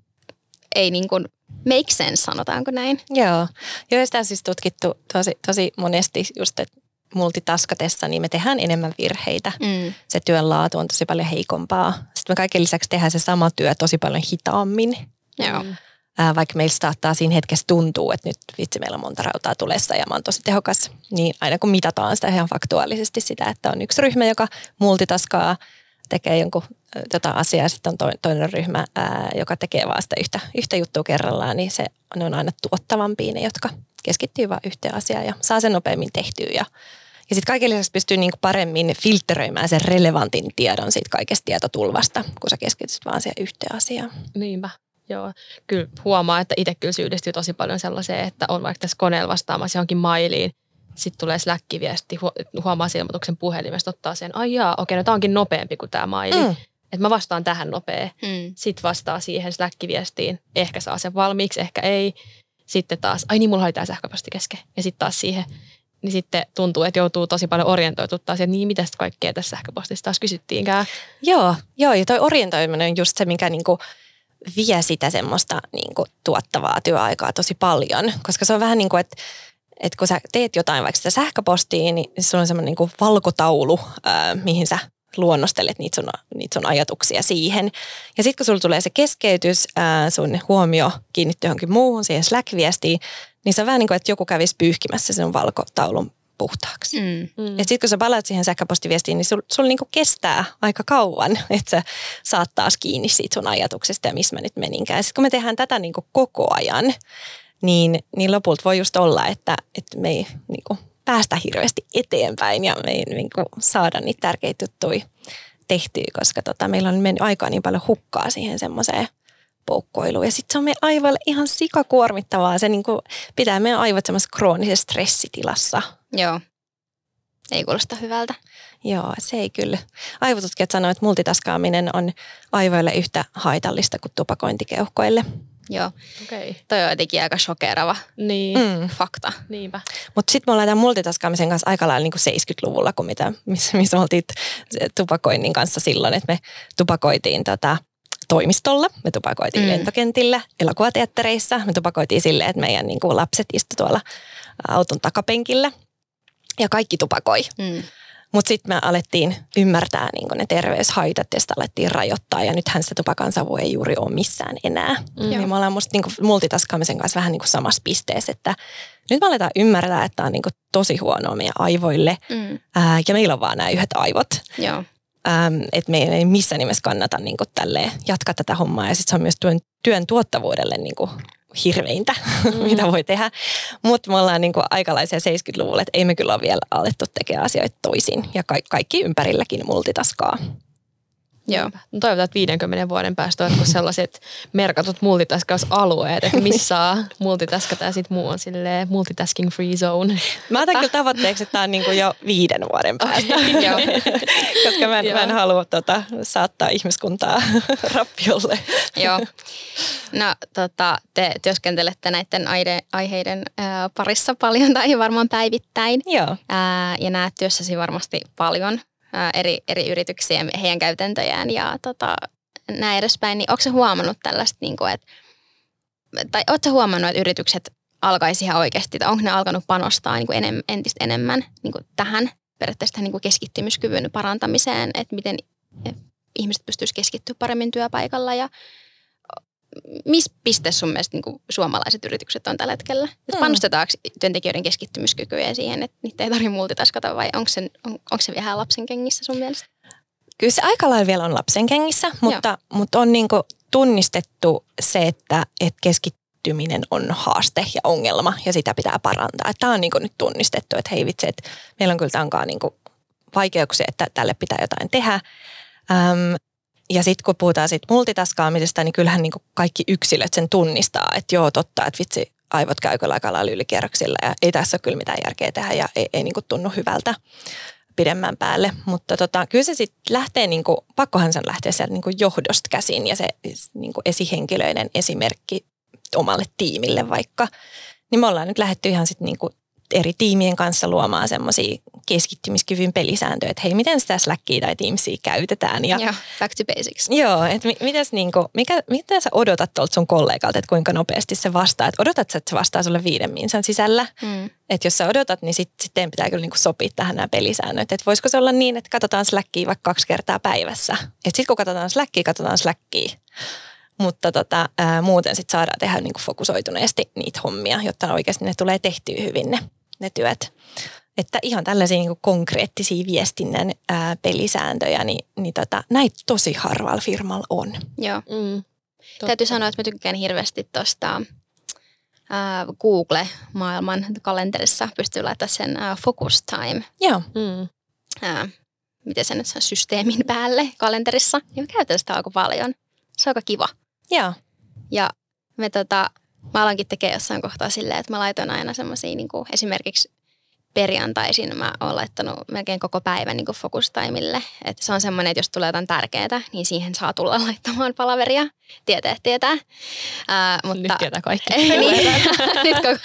ei niin kuin make sense, sanotaanko näin. Joo, Joo sitä on siis tutkittu tosi, tosi monesti just, että multitaskatessa, niin me tehdään enemmän virheitä. Mm. Se työn laatu on tosi paljon heikompaa. Sitten me kaiken lisäksi tehdään se sama työ tosi paljon hitaammin. Joo. Mm. Ää, vaikka meillä saattaa siinä hetkessä tuntuu, että nyt vitsi meillä on monta rautaa tulessa ja mä oon tosi tehokas, niin aina kun mitataan sitä ihan faktuaalisesti sitä, että on yksi ryhmä, joka multitaskaa, tekee jonkun tota asiaa ja sitten on toinen ryhmä, ää, joka tekee vaan sitä yhtä, yhtä juttua kerrallaan, niin se, ne on aina tuottavampia ne, jotka keskittyy vain yhteen asiaan ja saa sen nopeammin tehtyä ja ja sitten kaiken lisäksi pystyy niinku paremmin filtteröimään sen relevantin tiedon siitä kaikesta tietotulvasta, kun sä keskityt vaan siihen yhteen asiaan. Niinpä. Joo, kyllä huomaa, että itse kyllä tosi paljon sellaiseen, että on vaikka tässä koneella vastaamassa johonkin mailiin, sitten tulee Slack-viesti, huomaa ilmoituksen puhelimesta, ottaa sen, ai jaa, okei, no tämä onkin nopeampi kuin tämä maili. Mm. Että mä vastaan tähän nopea. Mm. Sitten vastaa siihen Slack-viestiin, ehkä saa sen valmiiksi, ehkä ei. Sitten taas, ai niin, mulla oli tämä sähköposti kesken. Ja sitten taas siihen, niin sitten tuntuu, että joutuu tosi paljon orientoituttaa siihen, että niin mitä kaikkea tässä sähköpostissa taas kysyttiinkään. Joo, joo ja toi orientoiminen on just se, mikä niinku vie sitä semmoista niinku tuottavaa työaikaa tosi paljon. Koska se on vähän niin kuin, että että kun sä teet jotain vaikka sitä sähköpostiin, niin sulla on semmoinen niin valkotaulu, ää, mihin sä luonnostelet niitä sun, niitä sun ajatuksia siihen. Ja sitten kun sulla tulee se keskeytys, ää, sun huomio kiinnittyy johonkin muuhun, siihen Slack-viestiin, niin se on vähän niin kuin, että joku kävisi pyyhkimässä sen valkotaulun puhtaaksi. Mm. Mm. Ja sitten kun sä palaat siihen sähköpostiviestiin, niin sulla sul niinku kestää aika kauan, että sä saat taas kiinni siitä sun ajatuksesta ja missä mä nyt meninkään. Sitten kun me tehdään tätä niinku koko ajan, niin, niin lopulta voi just olla, että, että me ei niinku päästä hirveästi eteenpäin ja me ei niinku saada niitä tärkeitä juttuja tehtyä, koska tota, meillä on mennyt aikaa niin paljon hukkaa siihen semmoiseen poukkoiluun. Ja sitten se on meidän aivoille ihan sikakuormittavaa. Se niinku pitää meidän aivot semmoisessa kroonisessa stressitilassa. Joo. Ei kuulosta hyvältä. Joo, se ei kyllä. Aivotutkijat sanoivat, että multitaskaaminen on aivoille yhtä haitallista kuin tupakointikeuhkoille. Joo. Okay. Toi on jotenkin aika shokerava niin. mm. fakta. Niinpä. Mutta sitten me ollaan tämän multitaskaamisen kanssa aika lailla niin kuin 70-luvulla, kun mitä, missä, missä me oltiin tupakoinnin kanssa silloin, että me tupakoitiin tota, toimistolla, me tupakoitiin mm. lentokentillä, elokuvateattereissa, me tupakoitiin sille, että meidän niin kuin lapset istuivat tuolla auton takapenkillä ja kaikki tupakoi. Mm. Mutta sitten me alettiin ymmärtää niin ne terveyshaitat ja sitä alettiin rajoittaa ja nythän sitä tupakan savu ei juuri ole missään enää. Mm. Niin me ollaan musta niin multitaskaamisen kanssa vähän niin samassa pisteessä, että nyt me aletaan ymmärtää, että tämä on niin tosi huonoa meidän aivoille mm. ää, ja meillä on vaan nämä yhdet aivot. Joo. Ähm, että meidän ei missään nimessä kannata niin jatkaa tätä hommaa ja sitten se on myös työn, työn tuottavuudelle niin hirveintä, mm. mitä voi tehdä. Mutta me ollaan niin kuin aikalaisia 70-luvulla, että ei me kyllä ole vielä alettu tekemään asioita toisin. Ja ka- kaikki ympärilläkin multitaskaa. Joo. No toivotaan, että 50 vuoden päästä on sellaiset merkatut multitaskausalueet, että missä saa multitaskata ja sitten muu on silleen multitasking free zone. Mä otan kyllä tavoitteeksi, että tämä on niin jo viiden vuoden päästä. Koska mä en, mä en halua tota, saattaa ihmiskuntaa rappiolle. Joo. No tota, te työskentelette näiden aide, aiheiden ää, parissa paljon tai varmaan päivittäin. Joo. Ää, ja näet työssäsi varmasti paljon eri, eri yrityksiä ja heidän käytäntöjään ja tota, näin edespäin. Niin onko huomannut tällaista, niin kuin, että, tai oletko huomannut, että yritykset alkaisi ihan oikeasti, tai onko ne alkanut panostaa niin kuin enem, entistä enemmän niin kuin tähän periaatteessa niin kuin keskittymiskyvyn parantamiseen, että miten ihmiset pystyisivät keskittyä paremmin työpaikalla ja missä pisteessä sun mielestä niin suomalaiset yritykset on tällä hetkellä? Mm. Panostetaanko työntekijöiden keskittymiskykyä siihen, että niitä ei tarvitse multitaskata vai onko se, on, onko se vielä lapsen kengissä sun mielestä? Kyllä se aika lailla vielä on lapsen kengissä, mutta, mutta on niin tunnistettu se, että, että keskittyminen on haaste ja ongelma ja sitä pitää parantaa. Tämä on niin nyt tunnistettu, että hei vitsi, että meillä on kyllä tankaa niin vaikeuksia, että tälle pitää jotain tehdä. Öm, ja sitten kun puhutaan siitä multitaskaamisesta, niin kyllähän niin kaikki yksilöt sen tunnistaa, että joo totta, että vitsi, aivot käy kyllä aika lailla ylikierroksilla ja ei tässä ole kyllä mitään järkeä tehdä ja ei, ei niin tunnu hyvältä pidemmän päälle. Mutta tota, kyllä se sitten lähtee, niin kuin, pakkohan sen lähtee sieltä niin johdosta käsin ja se niin esihenkilöiden esimerkki omalle tiimille vaikka. Niin me ollaan nyt lähdetty ihan sitten niin eri tiimien kanssa luomaan semmoisia keskittymiskyvyn pelisääntöjä, että hei, miten sitä Slackia tai Teamsia käytetään. Ja, Joo, back to basics. Joo, että mi- mitäs niinku, mikä, mitä sä odotat tuolta sun kollegalta, että kuinka nopeasti se vastaa. Että odotat sä, että se vastaa sulle viiden minsan sisällä. Mm. Että jos sä odotat, niin sitten sit pitää kyllä niinku sopia tähän nämä pelisäännöt. Että voisiko se olla niin, että katsotaan Slackia vaikka kaksi kertaa päivässä. Että sitten kun katsotaan Slackia, katsotaan Slackia. Mutta tota, ää, muuten sitten saadaan tehdä niinku fokusoituneesti niitä hommia, jotta oikeasti ne tulee tehtyä hyvin ne, ne työt. Että ihan tällaisia niinku konkreettisia viestinnän ää, pelisääntöjä, niin, niin tota, näitä tosi harvalla firmalla on. Joo. Mm. Totta. Täytyy sanoa, että mä tykkään hirveästi tuosta Google-maailman kalenterissa pystyy laittamaan sen ää, focus time, Joo, Mm. ää, miten se nyt saa systeemin päälle kalenterissa. Ja mä käytän sitä aika paljon. Se on aika kiva. joo. Ja me tota, mä aloinkin tekemään jossain kohtaa silleen, että mä laitoin aina semmoisia niin esimerkiksi perjantaisin mä oon laittanut melkein koko päivän niin focus timeille. Että se on semmoinen, että jos tulee jotain tärkeää, niin siihen saa tulla laittamaan palaveria. Tietää, tietää. Ää, mutta, Nyt tietää kaikki. Ei, niin. Nyt koko,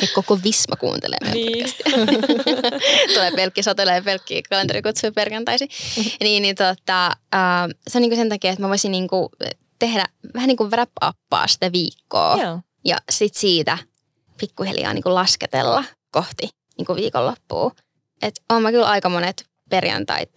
nyt koko Visma kuuntelee meidän Niin. Tulee pelkki, satelee pelkki kalenterikutsui perjantaisin. niin, niin tota, ää, se on niinku sen takia, että mä voisin niinku tehdä vähän niin kuin wrap-uppaa sitä viikkoa. Joo. Ja sit siitä pikkuhiljaa niinku lasketella kohti niinku viikonloppua. Et oon mä kyllä aika monet perjantait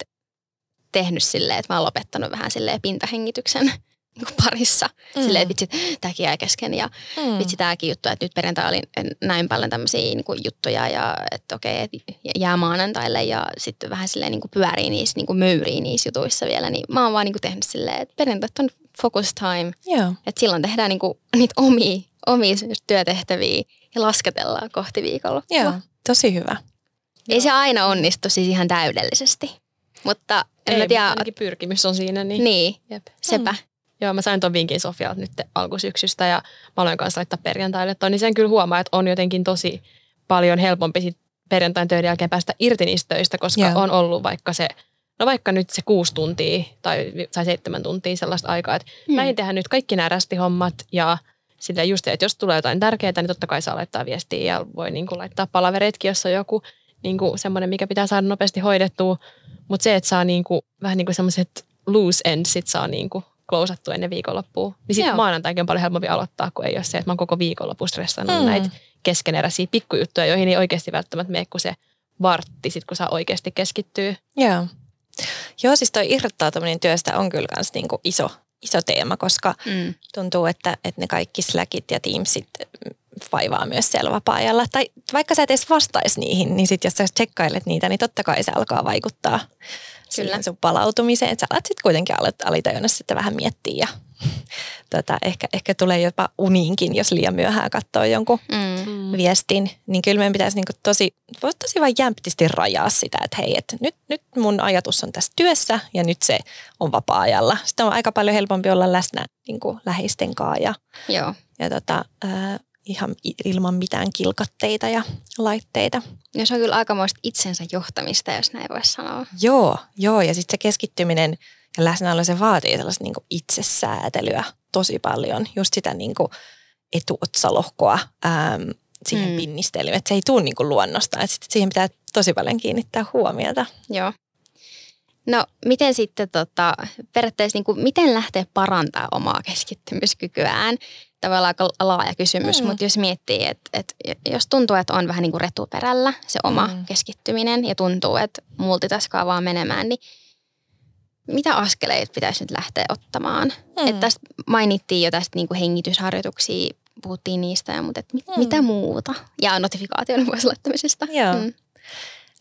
tehnyt silleen, että mä oon lopettanut vähän silleen pintahengityksen niinku parissa. Mm. Silleen, että vitsi, tääkin jäi kesken ja Mm. vitsi tääkin juttu, että nyt perjantai oli näin paljon tämmöisiä niinku juttuja ja että okei, että jää maanantaille ja sitten vähän silleen niinku pyörii niissä, niinku möyrii niissä jutuissa vielä. Niin mä oon vaan niinku tehnyt silleen, että perjantait on focus time, Joo. että silloin tehdään niinku niitä omia, omia työtehtäviä ja lasketellaan kohti viikonloppua. Joo. Tosi hyvä. Ei se aina onnistu siis ihan täydellisesti, mutta en Ei, mä tiedä, ainakin pyrkimys on siinä. Niin. niin, Jep. sepä. Joo, mä sain ton vinkin Sofialta nyt alkusyksystä ja mä aloin kanssa laittaa perjantaille ton, niin sen kyllä huomaa, että on jotenkin tosi paljon helpompi sit perjantain töiden jälkeen päästä irti niistä töistä, koska Joo. on ollut vaikka se, no vaikka nyt se kuusi tuntia tai, tai seitsemän tuntia sellaista aikaa, että Hmm. mm. näin tehdä nyt kaikki nämä rästihommat ja sillä just, että jos tulee jotain tärkeää, niin totta kai saa laittaa viestiä ja voi niin kuin laittaa palavereitkin, jos on joku niin kuin semmoinen, mikä pitää saada nopeasti hoidettua. Mutta se, että saa niin kuin, vähän niin kuin semmoiset loose ends sit saa niin kuin klousattu ennen viikonloppua. Niin sitten maanantaikin on paljon helpompi aloittaa, kun ei ole se, että mä oon koko viikonloppu stressannut Mm. mm. näitä keskeneräisiä pikkujuttuja, joihin ei oikeasti välttämättä mene kuin se vartti, sit kun saa oikeasti keskittyä. Joo. Joo, siis toi irrottautuminen työstä on kyllä kans niinku iso, iso teema, koska Mm. tuntuu, että, että ne kaikki Slackit ja Teamsit vaivaa myös siellä vapaa-ajalla. Tai vaikka sä et edes vastaisi niihin, niin sit jos sä tsekkailet niitä, niin totta kai se alkaa vaikuttaa Kyllä. Sun palautumiseen. Sä alat sitten kuitenkin alat- alitajunnassa sitten vähän miettiä ja tota, ehkä, ehkä tulee jopa uniinkin, jos liian myöhään katsoo jonkun Mm. Mm. viestin, niin kyllä meidän pitäisi niinku tosi, tosi vain jämptisti rajaa sitä, että hei, että nyt, nyt mun ajatus on tässä työssä ja nyt se on vapaa-ajalla. Sitten on aika paljon helpompi olla läsnä niinku läheisten kanssa ja, Joo. ja tota, ää, ihan ilman mitään kilkatteita ja laitteita. Ja se on kyllä aikamoista itsensä johtamista, jos näin voisi sanoa. Joo, joo ja sitten se keskittyminen ja läsnäolo, se vaatii sellaista niinku itsesäätelyä tosi paljon. Just sitä niinku etuotsalohkoa äm, siihen Mm. pinnistelyyn, että se ei tule niinku luonnosta. Et sit siihen pitää tosi paljon kiinnittää huomiota. Joo. No, miten sitten tota, periaatteessa, niin kuin, miten lähteä parantaa omaa keskittymiskykyään? Tavallaan aika laaja kysymys, Mm. mutta jos miettii, että, että jos tuntuu, että on vähän niin kuin retuperällä se oma mm. keskittyminen ja tuntuu, että multitaskaa vaan menemään, niin mitä askeleita pitäisi nyt lähteä ottamaan? Mm. Mm. Että tästä mainittiin jo tästä niin kuin hengitysharjoituksia, puhuttiin niistä, ja, mutta että mit, Mm. mm. mitä muuta? Ja notifikaation pois laittamisesta. Joo. Mm.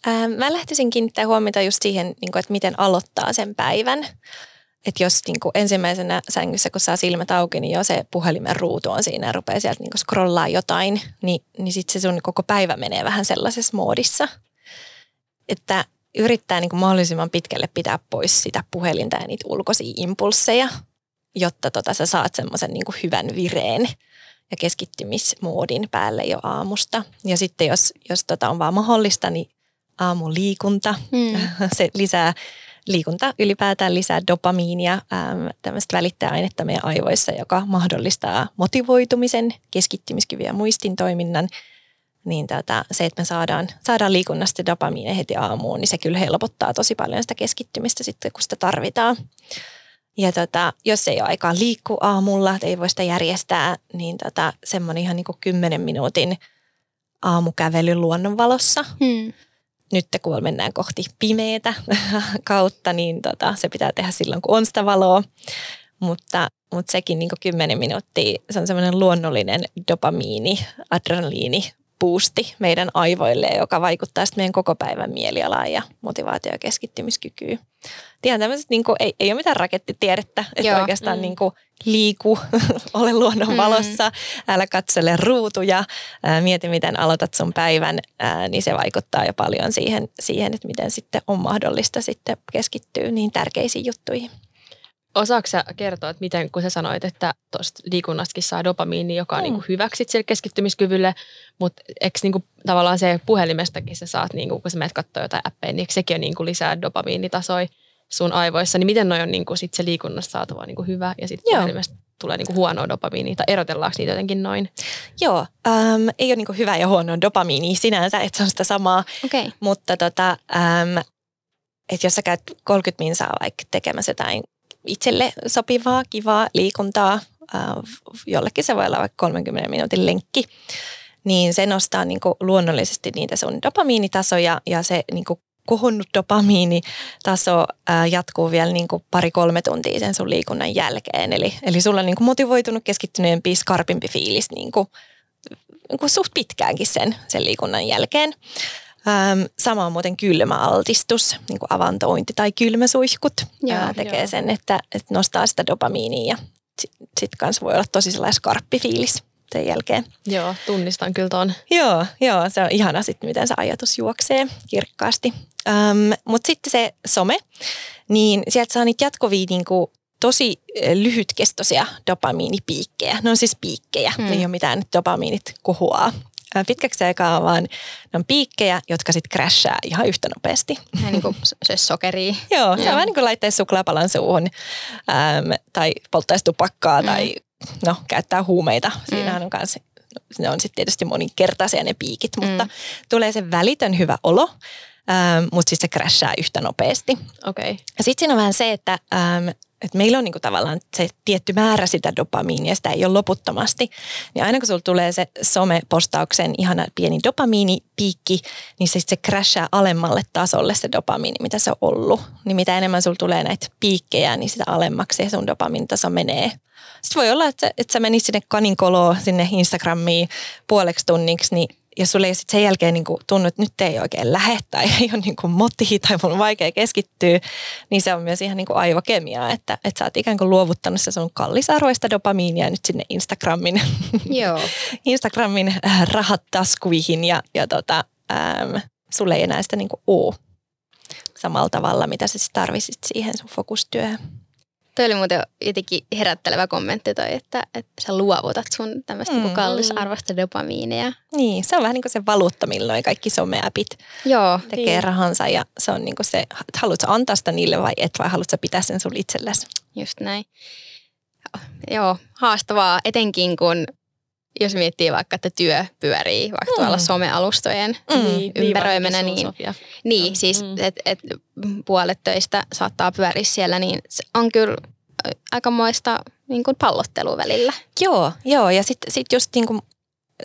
Ähm, mä lähtisin kiinnittämään huomiota just siihen, niin kuin, että miten aloittaa sen päivän. Että jos niin kuin ensimmäisenä sängyssä, kun saa silmät auki, niin jo se puhelimen ruutu on siinä ja rupeaa sieltä niin kuin scrollaa jotain, niin, niin sitten se sun koko päivä menee vähän sellaisessa moodissa. Että yrittää niin kuin mahdollisimman pitkälle pitää pois sitä puhelinta ja niitä ulkoisia impulseja, jotta tota, sä saat semmoisen niin hyvän vireen ja keskittymismoodin päälle jo aamusta. Ja sitten jos, jos tota on vaan mahdollista, niin aamuliikunta. Mm. Se lisää liikunta ylipäätään lisää dopamiinia, äm, tämmöistä välittäjäainetta meidän aivoissa, joka mahdollistaa motivoitumisen, keskittymiskyvyn ja muistin toiminnan. Niin tota, se, että me saadaan, saadaan liikunnasta dopamiinia heti aamuun, niin se kyllä helpottaa tosi paljon sitä keskittymistä sitten, kun sitä tarvitaan. Ja tota, jos ei ole aikaa liikkua aamulla, ei voi sitä järjestää, niin tota, semmoinen ihan niin kuin 10 minuutin aamukävely luonnonvalossa. Mm. Nyt kun mennään kohti pimeätä kautta, niin tota, se pitää tehdä silloin, kun on sitä valoa. Mutta, mutta sekin niin 10 minuuttia, se on semmoinen luonnollinen dopamiini, adrenaliini boosti meidän aivoille, joka vaikuttaa sitten meidän koko päivän mielialaan ja motivaatio- ja keskittymiskykyyn. Tiedän tämmöiset, niin kuin, ei, ei ole mitään rakettitiedettä, että Joo. oikeastaan Mm. niin kuin, liiku, ole luonnon Mm. valossa, älä katsele ruutuja, ää, mieti miten aloitat sun päivän, ää, niin se vaikuttaa jo paljon siihen, siihen, että miten sitten on mahdollista sitten keskittyä niin tärkeisiin juttuihin. Osaatko sä kertoa, että miten, kun sä sanoit, että tuosta liikunnastakin saa dopamiini, joka on Mm. niinku hyväksi sille keskittymiskyvylle, mutta eikö niinku, tavallaan se puhelimestakin sä saat, niinku, kun sä menet katsoa jotain appeja, niin eikö sekin on niinku lisää dopamiinitasoja sun aivoissa, niin miten noi on niinku sit se liikunnasta saatava niinku hyvä ja sitten puhelimesta tulee niinku huonoa dopamiinia, tai erotellaanko niitä jotenkin noin? Joo, äm, ei ole niin hyvä ja huono dopamiini sinänsä, että se on sitä samaa. Okay. mutta tota, äm, että jos sä käyt 30 minsaa vaikka tekemässä jotain itselle sopivaa, kivaa liikuntaa, jollekin se voi olla vaikka 30 minuutin lenkki, niin se nostaa niin kuin luonnollisesti niitä sun dopamiinitasoja ja se niin kuin kohonnut dopamiinitaso jatkuu vielä niin kuin pari-kolme tuntia sen sun liikunnan jälkeen. Eli, eli sulla on niin kuin motivoitunut, keskittyneempi, skarpimpi fiilis niin kuin, niin kuin suht pitkäänkin sen, sen liikunnan jälkeen. Ähm, sama on muuten kylmäaltistus, niin kuin avantointi tai kylmäsuihkut Joo, ää, tekee joo. sen, että, että nostaa sitä dopamiinia ja sitten sit kanssa voi olla tosi sellainen skarppi fiilis sen jälkeen. Joo, tunnistan kyllä ton. Joo, joo, se on ihana sitten, miten se ajatus juoksee kirkkaasti. Ähm, Mutta sitten se some, niin sieltä saa niitä jatkuvia niinku, tosi eh, lyhytkestoisia dopamiinipiikkejä. Ne on siis piikkejä, hmm. ei ole mitään että dopamiinit kohoaa. Pitkäksi aikaa vaan ne on piikkejä, jotka sitten crashaa ihan yhtä nopeasti. Vähän niin kuin se sokeria. Joo, se on vähän niin kuin laittaisi suklaapalan suuhun äm, tai polttaisi tupakkaa Mm. tai no, käyttää huumeita. Siinähän Mm. on kans, ne on sitten tietysti moninkertaisia ne piikit, mutta Mm. tulee se välitön hyvä olo, äm, mutta sitten se crashaa yhtä nopeasti. Okay. Ja sitten siinä on vähän se, että, äm, että meillä on niinku tavallaan se tietty määrä sitä dopamiinia, sitä ei ole loputtomasti. Niin aina kun sulla tulee se somepostauksen ihana pieni dopamiinipiikki, niin se, sit se crashaa alemmalle tasolle se dopamiini, mitä se on ollut. Niin mitä enemmän sulla tulee näitä piikkejä, niin sitä alemmaksi se sun dopamiinitaso menee. Sitten voi olla, että, että sä menit sinne kaninkoloon, sinne Instagramiin puoleksi tunniksi, niin jos sulle ei sit sen jälkeen niin tunnu, että nyt ei oikein lähde tai ei ole niin moti tai mun on vaikea keskittyä, niin se on myös ihan niin aivokemiaa, että, että sä oot ikään kuin luovuttanut se sun kallisarvoista dopamiinia nyt sinne Instagramin, Joo. Instagramin äh, rahat taskuihin ja, ja tota, ähm, sulle ei enää sitä niin ole samalla tavalla, mitä sä sit tarvisit siihen sun fokustyöhön. Toi oli muuten jotenkin herättelevä kommentti toi, että, että sä luovutat sun tämmöistä Mm. mm. kallisarvoista dopamiinia. Niin, se on vähän niin kuin se valuutta, milloin kaikki someäpit Joo. tekee Niin. rahansa ja se on niin kuin se, että haluatko antaa sitä niille vai et vai haluatko pitää sen sun itsellesi. Just näin. Joo, haastavaa, etenkin kun jos miettii vaikka, että työ pyörii vaikka Mm. tuolla somealustojen Mm. ympäröimänä, vaikka niin, sun, Sofia. niin Mm. siis, Mm. että et puolet töistä saattaa pyöriä siellä, niin se on kyllä aikamoista niin kuin pallottelua välillä. Joo, joo ja sitten sit just niin kuin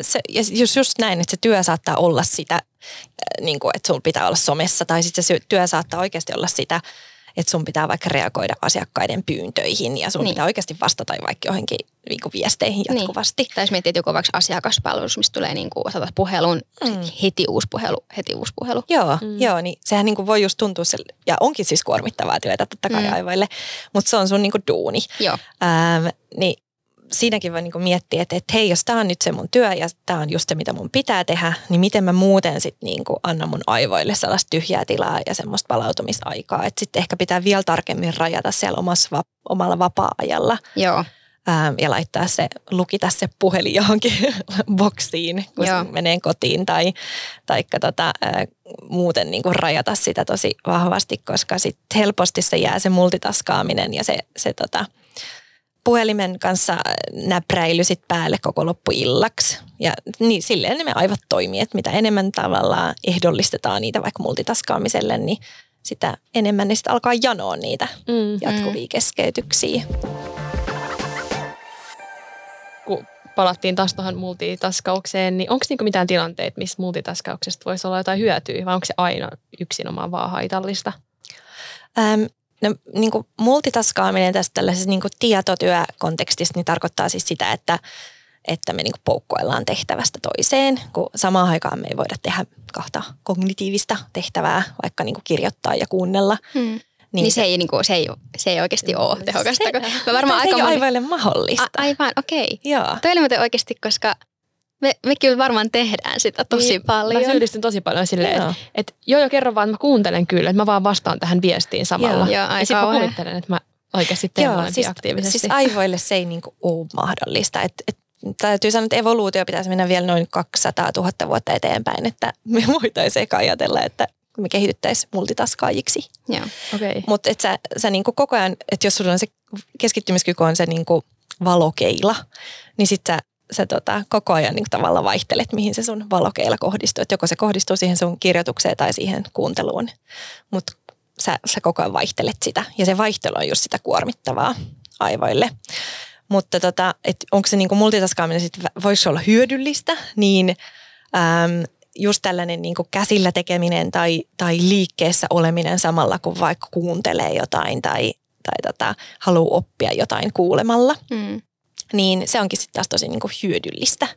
se, ja sit just, just näin, että se työ saattaa olla sitä, niin kuin, että sun pitää olla somessa tai sitten se työ saattaa oikeasti olla sitä, että sun pitää vaikka reagoida asiakkaiden pyyntöihin ja sun Niin. niin. pitää oikeasti vastata vaikka johonkin niin kuin viesteihin Niin. jatkuvasti. Tai jos miettii, että joku vaikka asiakaspalvelus, mistä tulee niin kuin puhelun, Mm. heti uusi puhelu, heti uusi puhelu. Joo, Mm. joo, niin sehän niin kuin voi just tuntua, se, ja onkin siis kuormittavaa työtä totta kai mm. aivoille, mutta se on sun niin kuin duuni. Joo, Ähm, niin siinäkin voi niinku miettiä, että, että hei, jos tämä on nyt se mun työ ja tämä on just se, mitä mun pitää tehdä, niin miten mä muuten sitten niinku annan mun aivoille sellaista tyhjää tilaa ja semmoista palautumisaikaa. Että sitten ehkä pitää vielä tarkemmin rajata siellä omassa, va- omalla vapaa-ajalla. joo. ää, ja laittaa se, lukita se puhelin johonkin boksiin, kun Joo. se menee kotiin tai taikka tota, ää, muuten niin kuin rajata sitä tosi vahvasti, koska sit helposti se jää se multitaskaaminen ja se, se tota, puhelimen kanssa näpräily sit päälle koko loppuillaksi. Ja niin, silleen ne me aivot toimii, että mitä enemmän tavallaan ehdollistetaan niitä vaikka multitaskaamiselle, niin sitä enemmän ne sitten alkaa janoa niitä Mm. jatkuvia keskeytyksiä. Kun palattiin taas tuohon multitaskaukseen, niin onko niinku mitään tilanteita, missä multitaskauksesta voisi olla jotain hyötyä, vai onko se aina yksinomaan vaan haitallista? Ähm, no, niin kuin multitaskaaminen tässä tällaisessa niin kuin tietotyökontekstissa niin tarkoittaa siis sitä, että, että me niin kuin poukkoillaan tehtävästä toiseen, kun samaan aikaan me ei voida tehdä kahta kognitiivista tehtävää, vaikka niin kuin kirjoittaa ja kuunnella. Hmm. Niin, niin se, ei, niinku, se, ei, se ei oikeasti ole tehokasta. Se, kun mä varmaan se ei aika ole moni... aivoille mahdollista. A, aivan, okei. Okay. Joo. Toi oli oikeasti, koska me, me kyllä varmaan tehdään sitä tosi Niin, paljon. Mä syyllistyn tosi paljon silleen, Joo. että et, joo joo kerro vaan, että mä kuuntelen kyllä, että mä vaan vastaan tähän viestiin samalla. Joo, ai ja sitten mä kuvittelen, että mä oikeasti teen molempia siis, aktiivisesti. siis aivoille se ei niinku ole mahdollista. Et, et, täytyy sanoa, että evoluutio pitäisi mennä vielä noin 200 000 vuotta eteenpäin, että me voitaisiin eka ajatella, että me kehityttäisiin multitaskaajiksi. Joo. Okei. Mutta et sä, sä niinku koko ajan, että jos sulla on se keskittymiskyky on se niinku valokeila, niin sit sä, sä tota, koko ajan niinku tavallaan vaihtelet, mihin se sun valokeila kohdistuu. Et joko se kohdistuu siihen sun kirjoitukseen tai siihen kuunteluun, mutta sä, sä koko ajan vaihtelet sitä. Ja se vaihtelu on just sitä kuormittavaa aivoille. Mutta tota, onko se niinku multitaskaaminen sit, voisi olla hyödyllistä, niin äm, just tällainen niinku käsillä tekeminen tai, tai liikkeessä oleminen samalla kun vaikka kuuntelee jotain tai, tai tota, haluaa oppia jotain kuulemalla, Mm. Niin se onkin sitten taas tosi niinku hyödyllistä,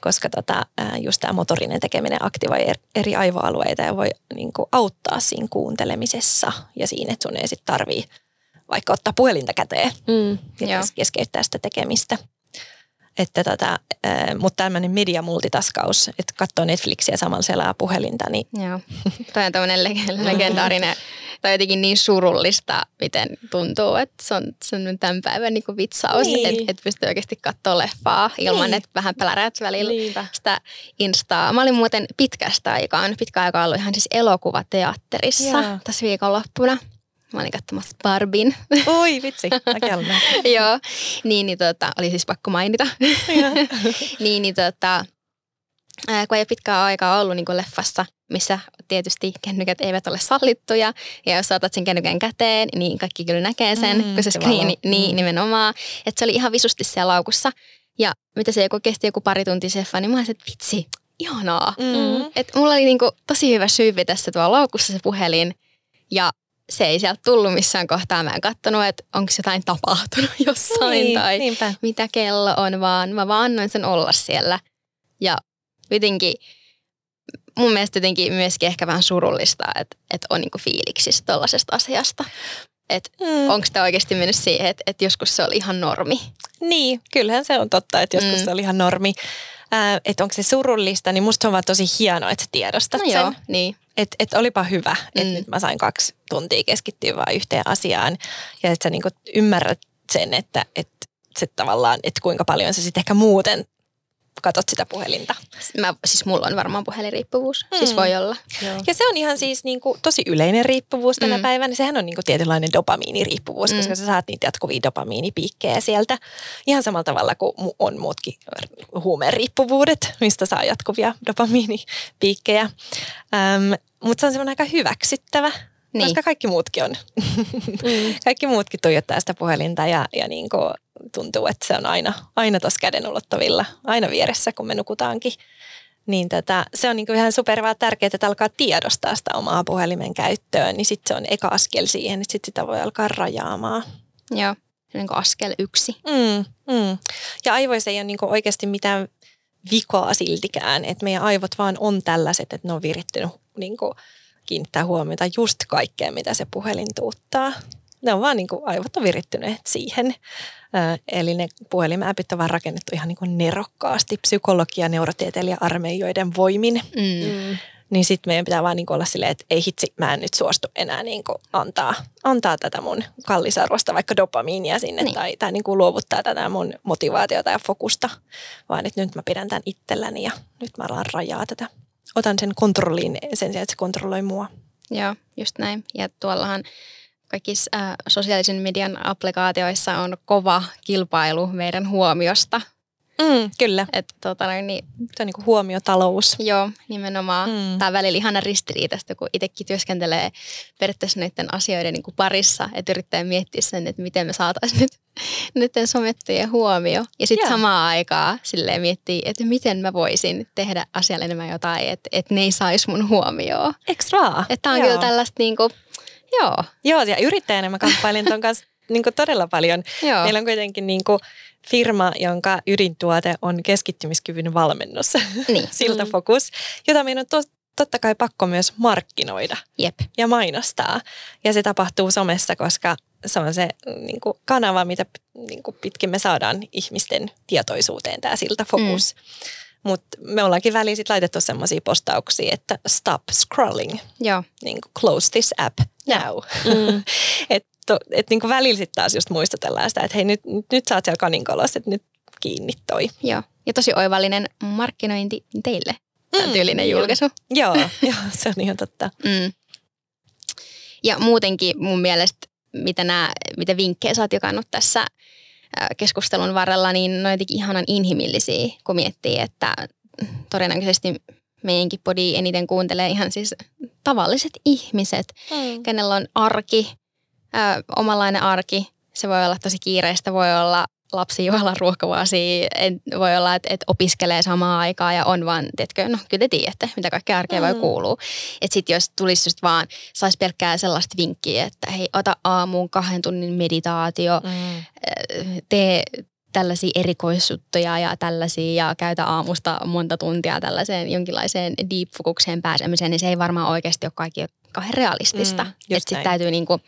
koska tota, just tämä motorinen tekeminen aktivoi er- eri aivoalueita ja voi niinku auttaa siinä kuuntelemisessa ja siinä, että sun ei sitten tarvii vaikka ottaa puhelinta käteen Mm. ja Joo. kes- keskeyttää sitä tekemistä. Että tota, ää, mutta tämmöinen mediamultitaskaus, että katsoo Netflixiä samalla selaa puhelinta, niin Joo. Toi on tämmöinen leg- legendaarinen, tai jotenkin niin surullista, miten tuntuu, että se on, se on tämän päivän niin vitsaus, Niin. että et pystyy oikeasti katsoa leffaa ilman, Niin. että vähän pläräät välillä Niinpä. sitä instaa. Mä olin muuten pitkästä aikaa, pitkä aikaa ollut ihan siis elokuvateatterissa Joo. tässä viikonloppuna. Mä olin katsomassa Barbin. oi vitsi. Joo, niin, niin tota, oli siis pakko mainita. niin, niin tota, kun ei ole pitkää aikaa ollut niin kuin leffassa, missä tietysti kännykät eivät ole sallittuja. Ja jos saatat sen kännykän käteen, niin kaikki kyllä näkee sen, Mm, kun se screeni, niin Mm. nimenomaan. Että se oli ihan visusti siellä laukussa. Ja mitä se joku kesti joku pari tuntia se leffa, niin mä olisin, että vitsi, ihanaa. Mm. Et mulla oli niinku tosi hyvä syyvi tässä tuolla laukussa se puhelin ja se ei sieltä tullut missään kohtaa. Mä en katsonut, että onko jotain tapahtunut jossain Niin, tai niinpä. mitä kello on, vaan mä vaan annoin sen olla siellä. Ja jotenkin mun mielestä jotenkin myöskin ehkä vähän surullista, että, että on niinku fiiliksissä tollaisesta asiasta. Että Mm. onko tämä oikeasti mennyt siihen, että, että joskus se oli ihan normi. Niin, kyllähän se on totta, että joskus Mm. se oli ihan normi. Äh, että onko se surullista, niin musta on vaan tosi hienoa, että sä tiedostat No sen. joo, niin. Että et olipa hyvä, että Mm. nyt mä sain kaksi tuntia keskittyä vaan yhteen asiaan. Ja että sä niinku ymmärrät sen, että et, se tavallaan, että kuinka paljon sä sitten ehkä muuten katot sitä puhelinta. Mä, siis mulla on varmaan puhelinriippuvuus. Mm. Siis voi olla. Joo. Ja se on ihan siis niinku tosi yleinen riippuvuus tänä Mm. päivänä. Sehän on niinku tietynlainen dopamiiniriippuvuus, Mm. koska sä saat niitä jatkuvia dopamiinipiikkejä sieltä. Ihan samalla tavalla kuin on muutkin huumeriippuvuudet, mistä saa jatkuvia dopamiinipiikkejä. Ähm, Mutta se on semmoinen aika hyväksyttävä, Niin. koska kaikki muutkin on. Mm. kaikki muutkin tuijottaa sitä puhelinta ja, ja niinku tuntuu, että se on aina, aina tuossa käden ulottavilla, aina vieressä, kun me nukutaankin. Niin tätä, se on niinku ihan super tärkeää, että alkaa tiedostaa sitä omaa puhelimen käyttöön, niin sitten se on eka askel siihen, että sit sitä voi alkaa rajaamaan. Joo. Niin kuin askel yksi. Mm, mm. Ja aivoissa ei ole niinku oikeasti mitään vikaa siltikään, että meidän aivot vaan on tällaiset, että ne on virittynyt niinku kiinnittää huomiota just kaikkeen, mitä se puhelin tuuttaa. Ne on vaan niinku, aivot on virittyneet siihen. Eli ne puhelimäpit on vaan rakennettu ihan niinku nerokkaasti psykologia, neurotieteilijä armeijoiden voimin. Mm. Mm. niin sitten meidän pitää vaan niin olla silleen, että ei hitsi, mä en nyt suostu enää niin antaa, antaa tätä mun kallisarvosta vaikka dopamiinia sinne niin. tai, tai niin luovuttaa tätä mun motivaatiota ja fokusta, vaan että nyt mä pidän tämän itselläni ja nyt mä alan rajaa tätä. Otan sen kontrolliin sen sijaan, että se kontrolloi mua. Joo, just näin. Ja tuollahan kaikissa äh, sosiaalisen median applikaatioissa on kova kilpailu meidän huomiosta. Mm, kyllä. Et, tota, niin, se on niin huomiotalous. Joo, nimenomaan. Mm. Tämä välillä ihana ristiriitasta, kun itsekin työskentelee periaatteessa näiden asioiden niin kuin parissa, että yrittää miettiä sen, että miten me saataisiin nyt näiden somettujen huomio. Ja sitten samaan aikaan silleen miettii, että miten mä voisin tehdä asialle enemmän jotain, että, että ne ei saisi mun huomioon. Eks vaan? Että on Joo. kyllä tällaista niin kuin, Joo. Joo, ja yrittäjänä mä kamppailin ton kanssa niin kuin todella paljon. Joo. Meillä on kuitenkin niin kuin firma, jonka ydintuote on keskittymiskyvyn valmennus, niin. siltä fokus, jota meidän on to- totta kai pakko myös markkinoida Jep. ja mainostaa. Ja se tapahtuu somessa, koska se on se niin kuin kanava, mitä niin kuin pitkin me saadaan ihmisten tietoisuuteen tämä siltä fokus. Mm. Mutta me ollaankin väliin sit laitettu semmoisia postauksia, että stop scrolling. Joo. Niin kuin close this app now. Mm. että et niin välillä sitten taas just muistutellaan sitä, että hei nyt, nyt sä oot siellä kaninkolossa, että nyt kiinni toi. Joo. Ja tosi oivallinen markkinointi teille, mm, tyylinen julkaisu. Joo, joo, se on ihan totta. Mm. Ja muutenkin mun mielestä, mitä, nää, mitä vinkkejä sä oot jakannut tässä keskustelun varrella, niin ne on jotenkin ihanan inhimillisiä, kun miettii, että todennäköisesti meidänkin podi eniten kuuntelee ihan siis tavalliset ihmiset, mm. kenellä on arki, ö, omanlainen arki. Se voi olla tosi kiireistä, voi olla lapsi joilla ruokavuosia, voi olla, että, että opiskelee samaan aikaan ja on vaan, tiedätkö, no kyllä te tiedätte, mitä kaikkea arkea mm. voi kuulua. Että sitten jos tulisi just vaan, saisi pelkkää sellaista vinkkiä, että hei, ota aamuun kahden tunnin meditaatio, mm. tee tällaisia erikoissuttuja ja tällaisia ja käytä aamusta monta tuntia tällaiseen jonkinlaiseen deep fokukseen pääsemiseen, niin se ei varmaan oikeasti ole kaikki kauhean realistista. Mm, että sitten täytyy niinku,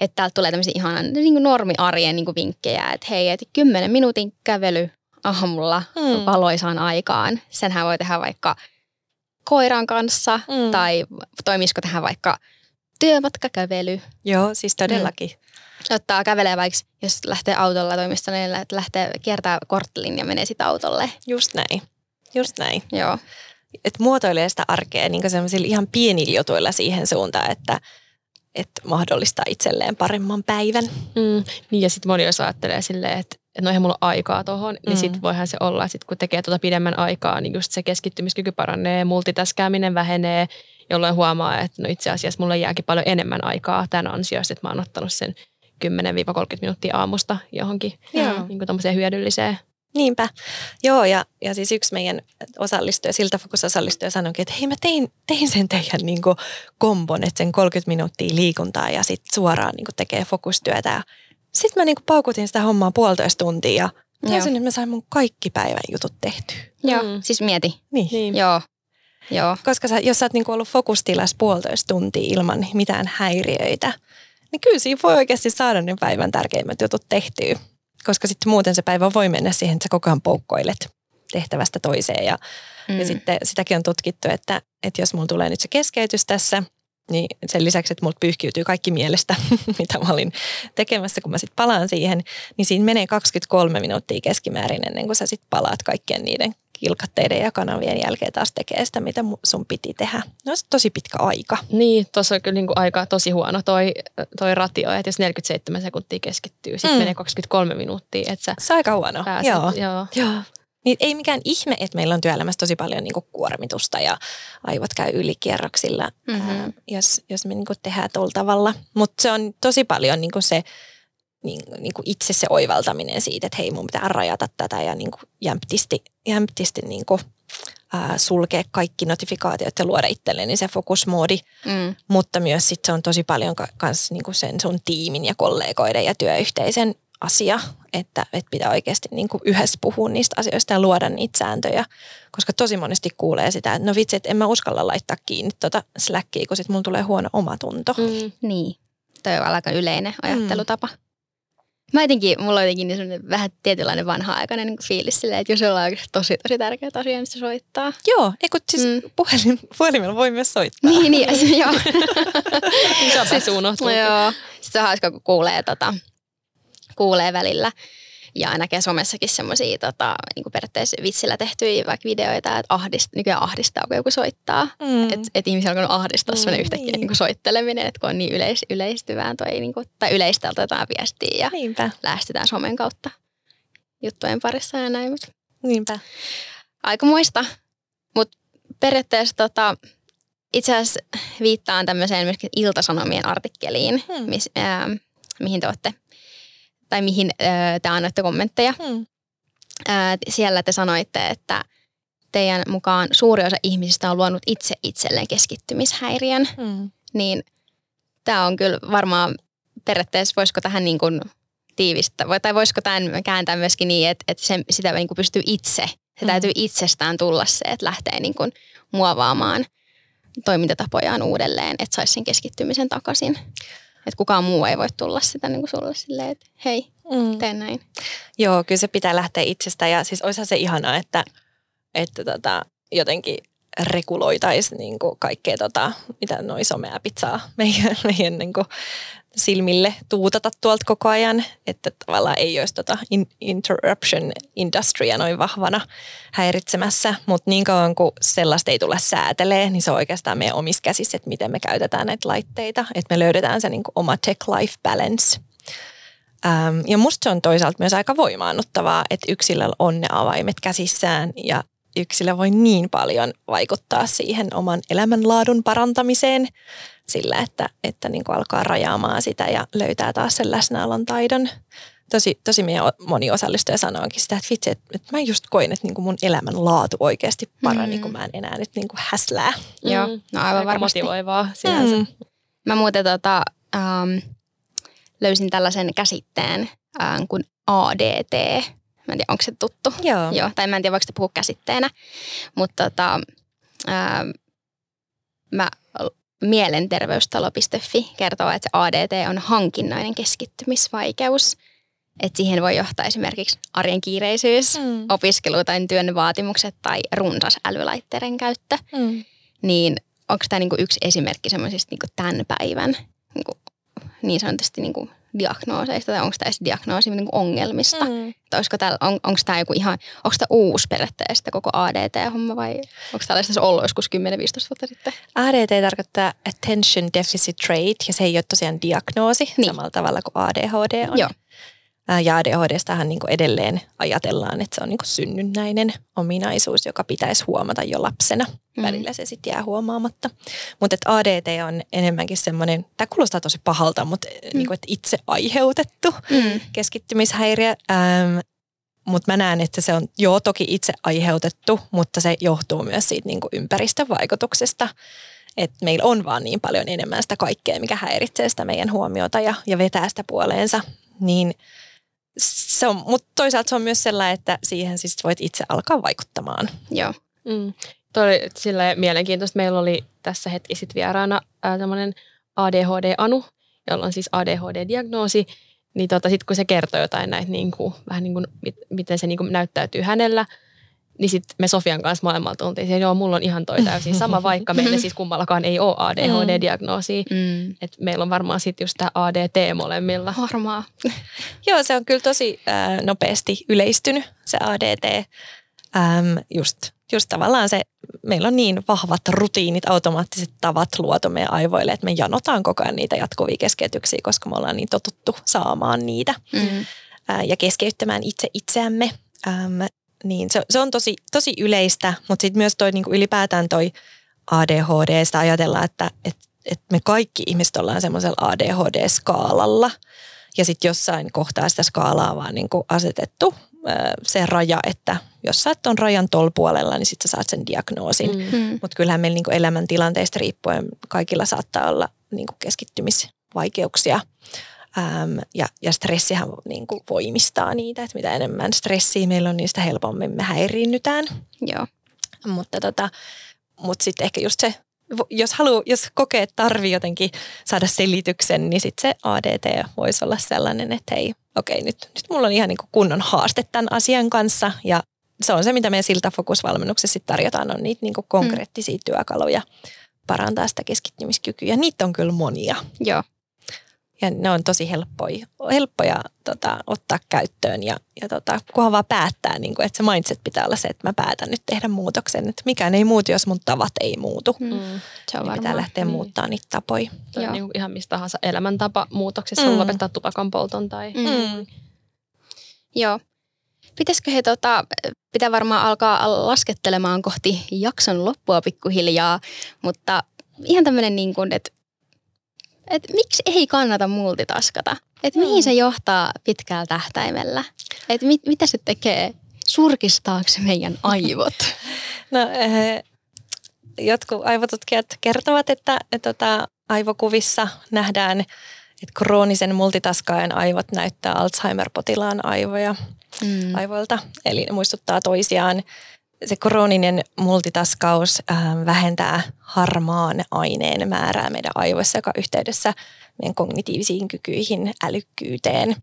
että täältä tulee tämmöisiä ihanan niin normiarjen niin vinkkejä, että hei, että kymmenen minuutin kävely aamulla mm. valoisaan aikaan. Senhän voi tehdä vaikka koiran kanssa mm. tai toimisiko tähän vaikka työmatkakävely. Joo, siis todellakin. Mm ottaa kävelee vaikka, jos lähtee autolla toimistolle, että lähtee kiertää korttelin ja menee sitten autolle. Just näin. Just näin. Joo. Että muotoilee sitä arkea niin ihan pienillä jutuilla siihen suuntaan, että, että mahdollistaa itselleen paremman päivän. Mm, niin ja sitten moni jos ajattelee silleen, että no eihän mulla aikaa tuohon, niin mm. niin sitten voihan se olla, että sit kun tekee tuota pidemmän aikaa, niin just se keskittymiskyky paranee, multitaskääminen vähenee, jolloin huomaa, että no itse asiassa mulle jääkin paljon enemmän aikaa tämän ansiosta, että mä oon ottanut sen 10-30 minuuttia aamusta johonkin niin kuin hyödylliseen. Niinpä. Joo, ja, ja siis yksi meidän osallistuja, siltä osallistuja sanoikin, että hei mä tein, tein sen teidän niin kuin kombon, että sen 30 minuuttia liikuntaa ja sitten suoraan niin kuin tekee fokustyötä. Sitten mä niin kuin paukutin sitä hommaa puolitoista tuntia ja taisin, että mä sain mun kaikki päivän jutut tehtyä. Joo, mm. siis mieti. Niin. niin. Joo. Joo. Koska sä, jos sä oot niin kuin ollut fokustilassa puolitoista tuntia ilman mitään häiriöitä, niin kyllä siinä voi oikeasti saada ne päivän tärkeimmät jutut tehtyä. Koska sitten muuten se päivä voi mennä siihen, että sä koko ajan poukkoilet tehtävästä toiseen. Ja, mm. ja sitten sitäkin on tutkittu, että, että jos mulla tulee nyt se keskeytys tässä, niin sen lisäksi, että multa pyyhkiytyy kaikki mielestä, mitä mä olin tekemässä, kun mä sitten palaan siihen, niin siinä menee 23 minuuttia keskimäärin ennen kuin sä sitten palaat kaikkien niiden kilkatteiden ja kanavien jälkeen taas tekee sitä, mitä sun piti tehdä. No se tosi pitkä aika. Niin, tuossa on kyllä niin kuin aika tosi huono toi, toi ratio, että jos 47 sekuntia keskittyy, sitten mm. menee 23 minuuttia. Että sä se on aika huono, pääset, joo. joo. joo. Niin ei mikään ihme, että meillä on työelämässä tosi paljon niin kuin kuormitusta ja aivot käy ylikierroksilla, mm-hmm. ää, jos, jos me niin kuin tehdään tuolla tavalla. Mutta se on tosi paljon niin kuin se niin, niin kuin itse se oivaltaminen siitä, että hei mun pitää rajata tätä ja niin kuin jämptisti, jämptisti niin kuin, ää, sulkea kaikki notifikaatiot ja luoda itselleni se fokusmoodi. Mm. Mutta myös sit se on tosi paljon ka- kans niin kuin sen sun tiimin ja kollegoiden ja työyhteisön asia, että, että pitää oikeasti niin kuin yhdessä puhua niistä asioista ja luoda niitä sääntöjä. Koska tosi monesti kuulee sitä, että no vitsi, että en mä uskalla laittaa kiinni tuota Slackia, kun sitten mulla tulee huono omatunto. Mm. Niin, toi on aika yleinen ajattelutapa. Mm. Mä jotenkin, mulla on jotenkin niin vähän tietynlainen vanha-aikainen niin fiilis silleen, että jos ollaan oikeasti tosi tosi tärkeä asia, niin se soittaa. Joo, eikö siis mm. puhelin, puhelimella voi myös soittaa. Niin, niin, joo. Niin se unohtuu. joo. Sitten on hauska, kun kuulee, tota, kuulee välillä ja näkee somessakin semmoisia tota, niin periaatteessa vitsillä tehtyjä vaikka videoita, että ahdist, nykyään ahdistaa, kun joku soittaa. Mm. Että et ihmisiä alkanut ahdistaa mm, semmoinen yhtäkkiä niin. Niin soitteleminen, että kun on niin yleis, yleistyvään toi, niin kuin, tai yleistältä jotain viestiä ja Niinpä. lähestytään somen kautta juttujen parissa ja näin. Mutta Niinpä. Aika muista. Mutta periaatteessa tota, itse asiassa viittaan tämmöiseen myöskin Iltasanomien artikkeliin, hmm. mis, ää, mihin te olette tai mihin äh, te annoitte kommentteja. Hmm. Äh, siellä te sanoitte, että teidän mukaan suuri osa ihmisistä on luonut itse itselleen keskittymishäiriön. Hmm. Niin tämä on kyllä varmaan periaatteessa, voisiko tähän niin kuin tiivistä, tai voisiko tämän kääntää myöskin niin, että, että se, sitä niin kuin pystyy itse, se hmm. täytyy itsestään tulla se, että lähtee niin kuin muovaamaan toimintatapojaan uudelleen, että saisi sen keskittymisen takaisin. Että kukaan muu ei voi tulla sitä niin kuin sulle silleen, että hei, mm. tee näin. Joo, kyllä se pitää lähteä itsestä ja siis olisihan se ihanaa, että, että tota, jotenkin reguloitaisiin niin kaikkea, tota, mitä noin somea pizzaa meidän, meidän niin kuin silmille tuutata tuolta koko ajan, että tavallaan ei olisi tota interruption industrya noin vahvana häiritsemässä, mutta niin kauan kuin sellaista ei tule säätelee, niin se on oikeastaan meidän omissa käsissä, että miten me käytetään näitä laitteita, että me löydetään se niin kuin oma tech-life balance. Ähm, ja musta se on toisaalta myös aika voimaannuttavaa, että yksilöllä on ne avaimet käsissään ja yksilö voi niin paljon vaikuttaa siihen oman elämänlaadun parantamiseen sillä, että, että niin kuin alkaa rajaamaan sitä ja löytää taas sen läsnäolon taidon. Tosi, tosi moni osallistuja sanoikin sitä, että vitsi, että, että mä just koin, että niin kuin mun elämän laatu oikeasti parani, mm. kun mä en enää nyt niin kuin häslää. Mm. Joo, no aivan Aika varmasti. motivoivaa sinänsä. Mm. Mä muuten tota, ähm, löysin tällaisen käsitteen ähm, kuin ADT. Mä en tiedä, onko se tuttu. Joo. Joo tai mä en tiedä, voiko se puhua käsitteenä. Mutta tota, ähm, mä mielenterveystalo.fi kertoo, että se ADT on hankinnainen keskittymisvaikeus. Että siihen voi johtaa esimerkiksi arjen kiireisyys, mm. opiskelu tai työn vaatimukset tai runsas älylaitteiden käyttö. Mm. Niin onko tämä niinku yksi esimerkki semmoisista niinku tämän päivän niinku, niin sanotusti niinku diagnooseista tai onko tämä edes diagnoosi niin ongelmista? Mm. täällä, on, onko tämä joku ihan, onko tämä uusi periaatteessa koko ADT-homma vai onko tällaista ollut joskus 10-15 vuotta sitten? ADT tarkoittaa Attention Deficit Trait ja se ei ole tosiaan diagnoosi niin. samalla tavalla kuin ADHD on. Joo. Ja ADHDstahan niin edelleen ajatellaan, että se on niin synnynnäinen ominaisuus, joka pitäisi huomata jo lapsena. Mm. Välillä se sitten jää huomaamatta. Mutta ADT on enemmänkin semmoinen, tämä kuulostaa tosi pahalta, mutta mm. niin kuin, että itse aiheutettu mm. keskittymishäiriö. Ähm, mutta mä näen, että se on joo toki itse aiheutettu, mutta se johtuu myös siitä niin ympäristön vaikutuksesta. Että meillä on vaan niin paljon enemmän sitä kaikkea, mikä häiritsee sitä meidän huomiota ja, ja vetää sitä puoleensa. Niin – se on, mutta toisaalta se on myös sellainen, että siihen siis voit itse alkaa vaikuttamaan. Joo. Mm. Tuo oli sille mielenkiintoista. Meillä oli tässä hetki sitten vieraana tämmöinen ADHD-anu, jolla on siis ADHD-diagnoosi. Niin tota, sitten kun se kertoo jotain näitä, niin kuin, vähän niin kuin, miten se niin kuin näyttäytyy hänellä – niin sitten me Sofian kanssa maailmalta oltiin, että joo, mulla on ihan toi täysin sama, vaikka meillä siis kummallakaan ei ole ADHD-diagnoosia. Mm. Että meillä on varmaan sitten just tämä ADT molemmilla. Varmaan. joo, se on kyllä tosi äh, nopeasti yleistynyt se ADT. Ähm, just, just tavallaan se, meillä on niin vahvat rutiinit, automaattiset tavat luotu meidän aivoille, että me janotaan koko ajan niitä jatkuvia keskeytyksiä, koska me ollaan niin totuttu saamaan niitä mm. äh, ja keskeyttämään itse itseämme. Ähm, niin se, se on tosi, tosi yleistä, mutta sitten myös toi niinku ylipäätään toi ADHD, ajatellaan, että et, et me kaikki ihmiset ollaan semmoisella ADHD-skaalalla. Ja sitten jossain kohtaa sitä skaalaa vaan niinku asetettu se raja, että jos sä et on rajan tol puolella, niin sitten sä saat sen diagnoosin. Mm-hmm. Mutta kyllähän meillä niinku elämäntilanteista riippuen kaikilla saattaa olla niinku keskittymisvaikeuksia. Ähm, ja, ja stressihän niin kuin voimistaa niitä, että mitä enemmän stressiä meillä on, niin sitä helpommin me häiriinnytään. Joo. Mutta tota, mut sitten ehkä just se, jos, haluu, jos kokee, että tarvii jotenkin saada selityksen, niin sitten se ADT voisi olla sellainen, että hei, okei, nyt, nyt mulla on ihan niin kuin kunnon haaste tämän asian kanssa ja se on se, mitä meidän siltafokusvalmennuksessa sitten tarjotaan, on niitä niin kuin konkreettisia mm. työkaluja parantaa sitä keskittymiskykyä. Niitä on kyllä monia. Joo. Ja ne on tosi helppoja, helppoja tota, ottaa käyttöön ja, ja tota, kunhan vaan päättää, niin kuin, että se mindset pitää olla se, että mä päätän nyt tehdä muutoksen. Että mikään ei muutu, jos mun tavat ei muutu. Mm. Se on niin pitää lähteä niin. muuttaa niitä tapoja. Tai niin ihan mistä tahansa elämäntapa muutoksessa, mm. lopettaa tupakan polton tai... Mm. Mm. Joo. Pitäisikö he tota, pitää varmaan alkaa laskettelemaan kohti jakson loppua pikkuhiljaa, mutta ihan tämmöinen niin kuin, että että miksi ei kannata multitaskata? Että mihin mm. se johtaa pitkällä tähtäimellä? Että mit, mitä se tekee surkistaako meidän aivot? No, äh, jotkut aivotutkijat kertovat, että, että tota, aivokuvissa nähdään, että kroonisen multitaskaajan aivot näyttää Alzheimer-potilaan aivoja mm. aivoilta. Eli ne muistuttaa toisiaan se krooninen multitaskaus äh, vähentää harmaan aineen määrää meidän aivoissa, joka on yhteydessä meidän kognitiivisiin kykyihin, älykkyyteen.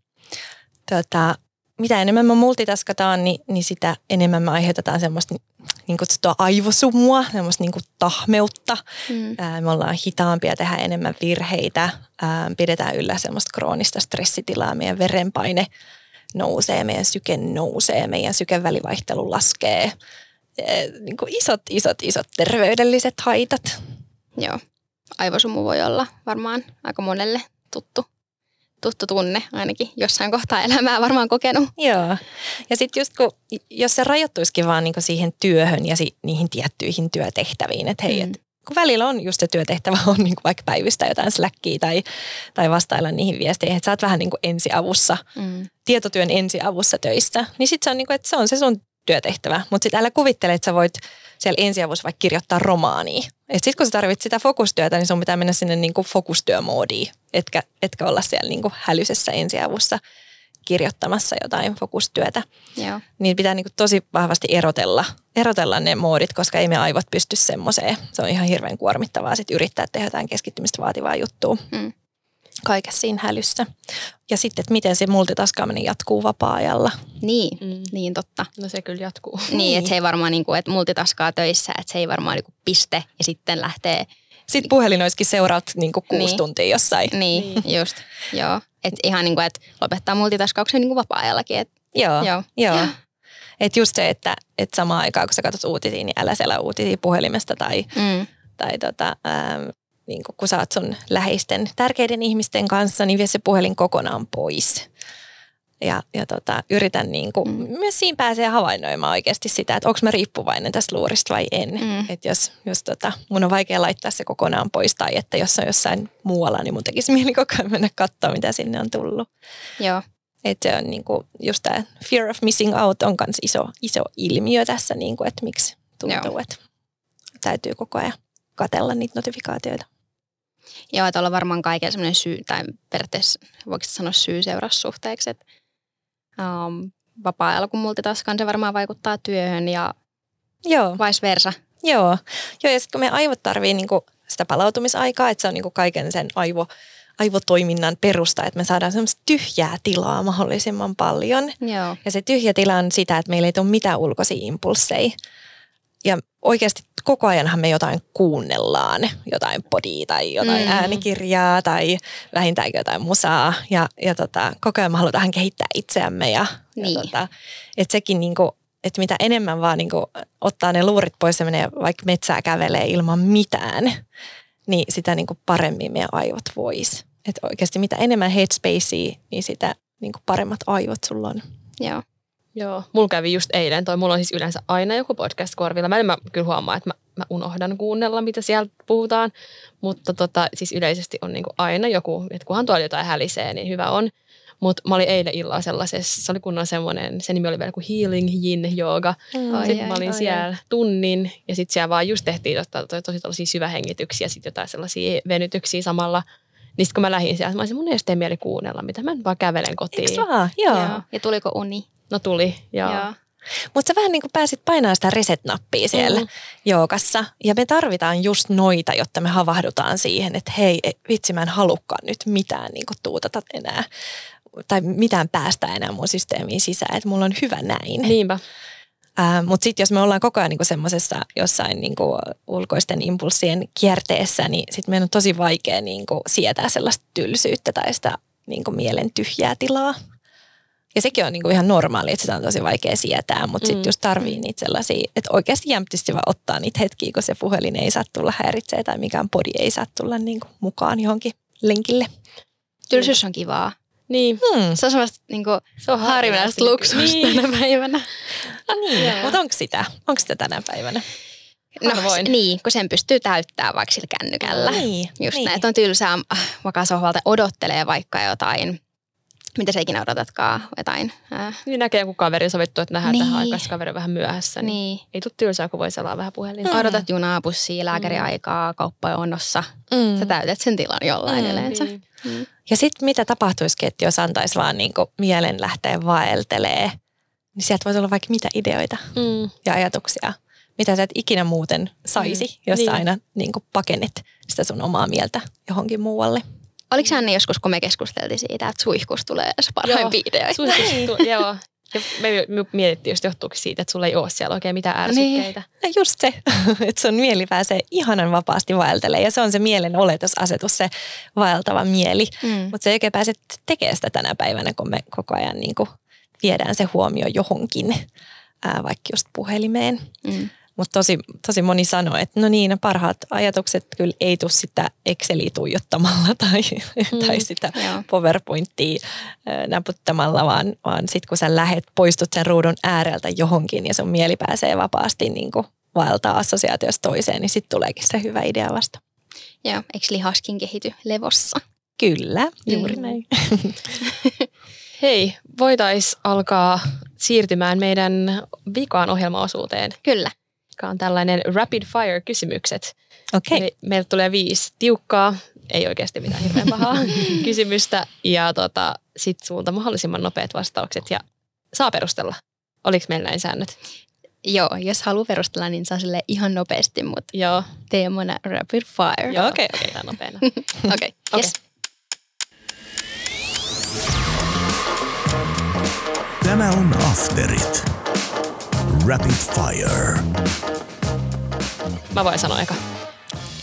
Tota, mitä enemmän me multitaskataan, niin, niin sitä enemmän me aiheutetaan semmoista niin kutsuttua aivosumua, semmoista niin kuin tahmeutta. Mm. Ää, me ollaan hitaampia, tehdä enemmän virheitä, ää, pidetään yllä semmoista kroonista stressitilaa, meidän verenpaine nousee, meidän syke nousee, meidän sykevälivaihtelu laskee – Eh, niin kuin isot, isot, isot terveydelliset haitat. Joo. Aivosumu voi olla varmaan aika monelle tuttu, tuttu tunne ainakin jossain kohtaa elämää varmaan kokenut. Joo. Ja sitten just kun, jos se rajoittuisikin vaan niin siihen työhön ja si, niihin tiettyihin työtehtäviin, että hei, mm. et, kun välillä on just se työtehtävä on niin kuin vaikka päivystää jotain släkkiä tai, tai vastailla niihin viesteihin, että sä oot vähän niin kuin ensiavussa, mm. tietotyön ensiavussa töissä, niin sitten se on niin kuin, että se on se sun työtehtävä. Mutta sitten älä kuvittele, että sä voit siellä ensiavussa vaikka kirjoittaa romaania. Sitten kun sä tarvit sitä fokustyötä, niin sun pitää mennä sinne niinku fokustyömoodiin, etkä, etkä olla siellä niinku hälyisessä ensiavussa kirjoittamassa jotain fokustyötä. Joo. Niin pitää niinku tosi vahvasti erotella, erotella ne moodit, koska ei me aivot pysty semmoiseen. Se on ihan hirveän kuormittavaa sit yrittää tehdä jotain keskittymistä vaativaa juttua. Mm kaikessa siinä hälyssä. Ja sitten, että miten se multitaskaaminen jatkuu vapaa-ajalla. Niin, mm. niin totta. No se kyllä jatkuu. Niin, niin. että se ei varmaan, niin kuin, että multitaskaa töissä, että se ei varmaan niin kuin piste ja sitten lähtee. Sitten puhelin olisikin seuraat niin kuin kuusi niin. tuntia jossain. Niin, niin. just, joo. Että ihan niin kuin, että lopettaa multitaskauksen niin kuin vapaa-ajallakin. Et, joo, joo. joo. Että just se, että, että samaan aikaan kun sä katsot uutisia, niin älä siellä uutisia puhelimesta tai, mm. tai tota, ähm, niin kun sä oot sun läheisten tärkeiden ihmisten kanssa, niin vie se puhelin kokonaan pois. Ja, ja tota, yritän niin kuin, mm. myös siinä pääsee havainnoimaan oikeasti sitä, että onko mä riippuvainen tästä luurista vai en. Mm. Että jos, jos tota, mun on vaikea laittaa se kokonaan pois tai että jos on jossain muualla, niin mun tekisi mieli koko ajan mennä katsoa, mitä sinne on tullut. Joo. Että se on niin kuin, just tämä fear of missing out on myös iso, iso ilmiö tässä, niin kuin, että miksi tuntuu, Joo. että täytyy koko ajan katella niitä notifikaatioita. Joo, että olla varmaan kaiken semmoinen syy, tai periaatteessa voiko sanoa syy-seurassuhteeksi, että um, vapaa-ajalla kun multitaskaan se varmaan vaikuttaa työhön ja Joo. vice versa. Joo, Joo ja sitten kun meidän aivot tarvii niinku sitä palautumisaikaa, että se on niinku kaiken sen aivo, aivotoiminnan perusta, että me saadaan semmoista tyhjää tilaa mahdollisimman paljon. Joo. Ja se tyhjä tila on sitä, että meillä ei ole mitään ulkoisia impulseja ja oikeasti koko ajanhan me jotain kuunnellaan, jotain podia tai jotain mm. äänikirjaa tai vähintäänkin jotain musaa. Ja, ja tota, koko ajan me halutaan kehittää itseämme. Ja, niin. ja tota, että sekin niinku, että mitä enemmän vaan niinku ottaa ne luurit pois ja menee vaikka metsää kävelee ilman mitään, niin sitä niinku paremmin meidän aivot vois. Että oikeasti mitä enemmän headspacea, niin sitä niinku paremmat aivot sulla on. Joo. Joo, mulla kävi just eilen toi, mulla on siis yleensä aina joku podcast korvilla. Mä en mä kyllä huomaa, että mä, mä unohdan kuunnella, mitä sieltä puhutaan, mutta tota, siis yleisesti on niinku aina joku, että kunhan tuolla jotain hälisee, niin hyvä on. Mutta mä olin eilen illalla sellaisessa, se oli kunnon semmoinen, se nimi oli vielä kuin Healing Yin Yoga. Mm, sitten ai, mä olin ai, siellä ai. tunnin ja sitten siellä vaan just tehtiin tosi, tosi tosi syvähengityksiä, sitten jotain sellaisia venytyksiä samalla. Niin sitten kun mä lähdin sieltä, mä olisin, mun ei mieli kuunnella, mitä mä vaan kävelen kotiin. Eikö vaan? Joo. Joo. Ja tuliko uni? No tuli, joo. joo. Mutta sä vähän niin kuin pääsit painamaan sitä reset-nappia siellä mm. joogassa. Ja me tarvitaan just noita, jotta me havahdutaan siihen, että hei, vitsi mä en halukkaan nyt mitään niin kuin tuutata enää. tai mitään päästä enää mun systeemiin sisään, että mulla on hyvä näin. Niinpä. Äh, Mutta sitten jos me ollaan koko ajan niinku semmoisessa jossain niinku ulkoisten impulssien kierteessä, niin sitten meidän on tosi vaikea niinku sietää sellaista tylsyyttä tai sitä niinku mielen tyhjää tilaa. Ja sekin on niinku ihan normaali, että sitä on tosi vaikea sietää, mutta sitten Mm. just tarvii niitä sellaisia, että oikeasti jämptisti vaan ottaa niitä hetkiä, kun se puhelin ei saa tulla häiritsee tai mikään podi ei saa tulla niinku mukaan johonkin lenkille. Tylsyys on kivaa. Niin. Hmm. Se on semmoista niinku Se on harvinaista luksusta Niin. tänä päivänä. Niin, Joo. mutta onko sitä? Onko sitä tänä päivänä? No, Harvoin. s- niin, kun sen pystyy täyttämään vaikka sillä kännykällä. Niin, Just niin. näin, että on tylsää äh, vakaa sohvalta odottelee vaikka jotain, mitä sä ikinä odotatkaan, jotain. Äh, Niin näkee joku kaveri sovittu, että nähdään Niin. tähän aikaan, kaveri on vähän myöhässä. Niin. niin. Ei tule tylsää, kun voi selaa vähän puhelinta. Mm. Odotat junaa, bussia, lääkäriaikaa, kauppajonossa. Mm. Sä täytät sen tilan jollain Mm, yleensä. Niin. Mm. Ja sitten mitä tapahtuisikin, että jos antaisi vaan niinku mielen lähteä vaeltelee, niin sieltä voisi olla vaikka mitä ideoita Mm. ja ajatuksia, mitä sä et ikinä muuten saisi, Mm, jos niin. sä aina niinku pakennet sitä sun omaa mieltä johonkin muualle. Oliko se Anne joskus, kun me keskusteltiin siitä, että suihkus tulee se parhaimpia ideoita? Suihkus, tu- joo. Ja me, me mietittiin just johtuuko siitä, että sulla ei ole siellä oikein mitään ärsykkeitä. Ja just se, että sun mieli pääsee ihanan vapaasti vaeltelee ja se on se mielen oletasasetus, se vaeltava mieli. Mm. Mutta se ei oikein pääse tekemään sitä tänä päivänä, kun me koko ajan niinku viedään se huomio johonkin, ää, vaikka just puhelimeen. Mm. Mutta tosi, tosi moni sanoo, että no niin, ne parhaat ajatukset kyllä ei tule sitä Exceliä tuijottamalla tai, mm. tai sitä Joo. PowerPointia ää, näputtamalla, vaan, vaan sitten kun sä lähet, poistut sen ruudun ääreltä johonkin ja sun mieli pääsee vapaasti niin kuin vaeltaa assosiaatiosta toiseen, niin sitten tuleekin se hyvä idea vasta. Joo, eikö lihaskin kehity levossa? Kyllä, juuri Mm. näin. Hei, voitais alkaa siirtymään meidän vikaan ohjelmaosuuteen, Kyllä. Joka on tällainen rapid fire kysymykset. Okei, Eli meiltä tulee viisi tiukkaa, ei oikeasti mitään hirveän pahaa kysymystä ja tota, sit sulta mahdollisimman nopeat vastaukset ja saa perustella. Oliko meillä näin säännöt? Joo, jos haluaa perustella, niin saa sille ihan nopeasti, mutta Joo. teemana rapid fire. Joo, okei, okei, tämä nopeana. Okei, okay. Okei. yes. Tämä on Afterit. Rapid Fire. Mä voin sanoa eka.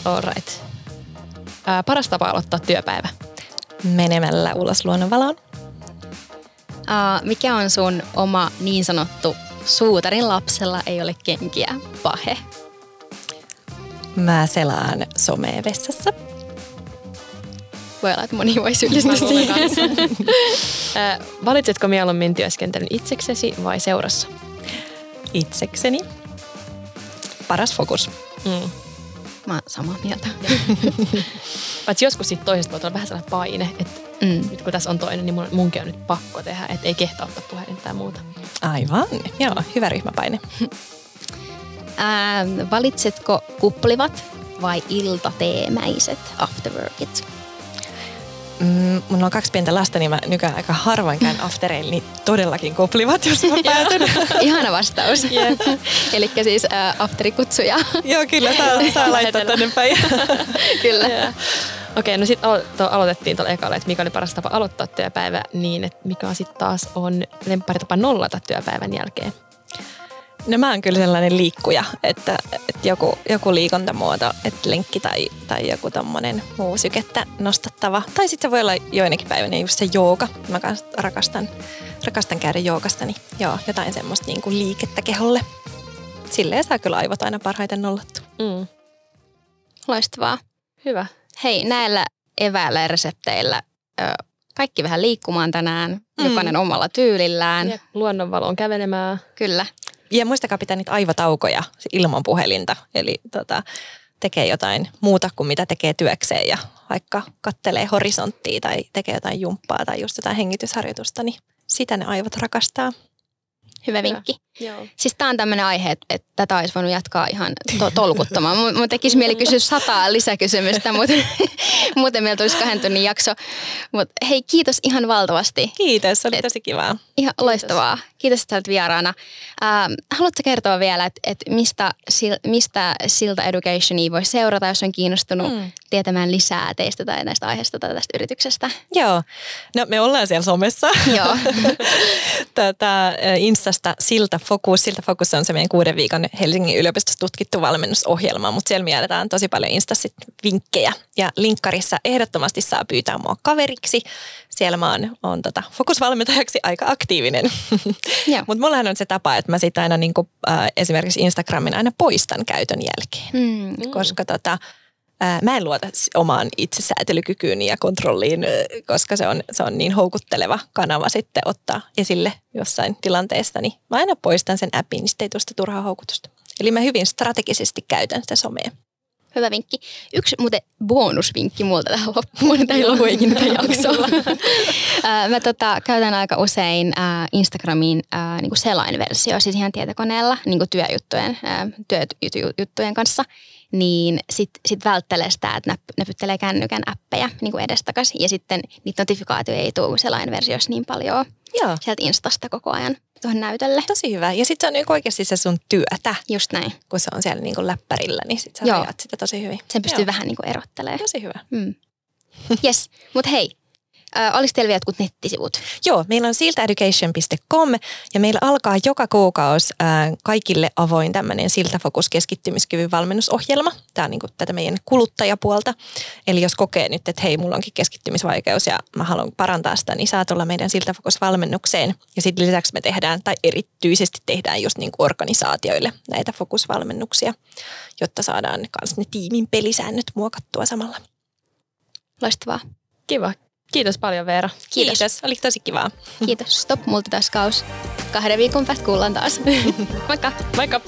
All right. Ää, paras tapa aloittaa työpäivä. menemällä ulos luonnonvaloon. Uh, mikä on sun oma niin sanottu suutarin lapsella ei ole kenkiä pahe? Mä selaan somea vessassa. Voi olla, että moni voi syyllistyä siihen. Ää, valitsetko mieluummin työskentelyn itseksesi vai seurassa? Itsekseni. Paras fokus. Mm. Mä oon samaa mieltä. Paitsi joskus siitä toisesta voi tulla vähän sellainen paine, että Mm. nyt kun tässä on toinen, niin mun, munkin on nyt pakko tehdä, että ei kehtaa ottaa puhelinta tai muuta. Aivan. Joo, hyvä ryhmäpaine. Ää, valitsetko kuplivat vai iltateemäiset afterworkit? Mm, mulla on kaksi pientä lasta, niin mä nykyään aika harvoin käyn aftereilla, niin todellakin kuplivat, jos mä pääsen. Ihana vastaus. Jep. Eli siis ää, afterikutsuja. Joo, kyllä, saa, saa laittaa tänne päin. Kyllä. Joo. Okei, no sitten alo- aloitettiin tuolla ekalla, että mikä oli paras tapa aloittaa työpäivä niin, että mikä sitten taas on lempparitapa nollata työpäivän jälkeen. No mä oon kyllä sellainen liikkuja, että, että joku, joku liikuntamuoto, että lenkki tai, tai joku tommonen muu sykettä nostattava. Tai sitten se voi olla joinakin päivinä just se jooga. Mä rakastan, rakastan käydä joogasta, niin joo, jotain semmoista niinku liikettä keholle. Silleen saa kyllä aivot aina parhaiten nollattua. Mm. Loistavaa. Hyvä. Hei, näillä eväillä ja resepteillä ö, kaikki vähän liikkumaan tänään. Mm. Jokainen omalla tyylillään. Ja luonnonvaloon kävelemään. Kyllä. Ja muistakaa pitää niitä aivotaukoja ilman puhelinta. Eli tota, tekee jotain muuta kuin mitä tekee työkseen ja vaikka kattelee horisonttia tai tekee jotain jumppaa tai just jotain hengitysharjoitusta, niin sitä ne aivot rakastaa. Hyvä vinkki. Joo. Siis tää on tämmöinen aihe, että, että tätä olisi voinut jatkaa ihan to- tolkuttomaan. Mun, mun tekisi mieli kysyä sataa lisäkysymystä, mutta muuten meillä tulisi kahden tunnin jakso. Mutta hei, kiitos ihan valtavasti. Kiitos, oli tosi kivaa. Ihan loistavaa. Kiitos, että olet vieraana. Ähm, haluatko kertoa vielä, että, että mistä, sil- mistä Silta Educationia voi seurata, jos on kiinnostunut mm. tietämään lisää teistä tai näistä aiheista tai tästä yrityksestä? Joo, no me ollaan siellä somessa. Joo. Tätä Instasta Silta Focus. Silta Focus on se meidän kuuden viikon Helsingin yliopistossa tutkittu valmennusohjelma, mutta siellä mielletään tosi paljon Instassa vinkkejä. Ja linkkarissa ehdottomasti saa pyytää mua kaveriksi. Siellä mä oon, oon tota, fokusvalmentajaksi aika aktiivinen. Mutta mullahan on se tapa, että mä sitten aina niin kuin, äh, esimerkiksi Instagramin aina poistan käytön jälkeen. Mm. Koska tota, mä en luota omaan itsesäätelykykyyni ja kontrolliin, koska se on, se on niin houkutteleva kanava sitten ottaa esille jossain tilanteessa. Niin mä aina poistan sen appin, niin sitten ei tule sitä turhaa houkutusta. Eli mä hyvin strategisesti käytän sitä somea. Hyvä vinkki. Yksi muuten bonusvinkki multa tähän loppuun. Lopu ikinä tätä jaksoa. Mä tota, käytän aika usein ää, Instagramin ää, niinku selainversio, siis ihan tietokoneella niinku työjuttujen, ää, työjuttujen kanssa. Niin sit, sit välttelee sitä, että näp, näpyttelee kännykän appeja niinku edestakas. Ja sitten niitä notifikaatioita ei tule selainversiossa niin paljon Joo, sieltä Instasta koko ajan tuohon näytölle. tosi hyvä. Ja sitten se on niin oikeasti se sun työtä, Just näin. kun se on siellä niin kuin läppärillä, niin sitten sä Joo. sitä tosi hyvin. Sen pystyy Joo, vähän niinku erottelemaan. Tosi hyvä. Mm. Yes, mutta hei, äh, oliko teillä vielä jotkut nettisivut? Joo, meillä on siltaeducation.com ja meillä alkaa joka kuukausi ää, kaikille avoin tämmöinen Siltafokus keskittymiskyvyn valmennusohjelma. Tämä on niin kuin tätä meidän kuluttajapuolta. Eli jos kokee nyt, että hei, mulla onkin keskittymisvaikeus ja mä haluan parantaa sitä, niin saa tulla meidän Siltafokus-valmennukseen. Ja sitten lisäksi me tehdään, tai erityisesti tehdään just niin kuin organisaatioille näitä fokusvalmennuksia, jotta saadaan myös ne tiimin pelisäännöt muokattua samalla. Loistavaa. Kiva. Kiitos paljon Veera. Kiitos. Kiitos. Oli tosi kivaa. Kiitos. Stop multitaskaus. Kahden viikon päästä kuullaan taas. Moikka! Moikka!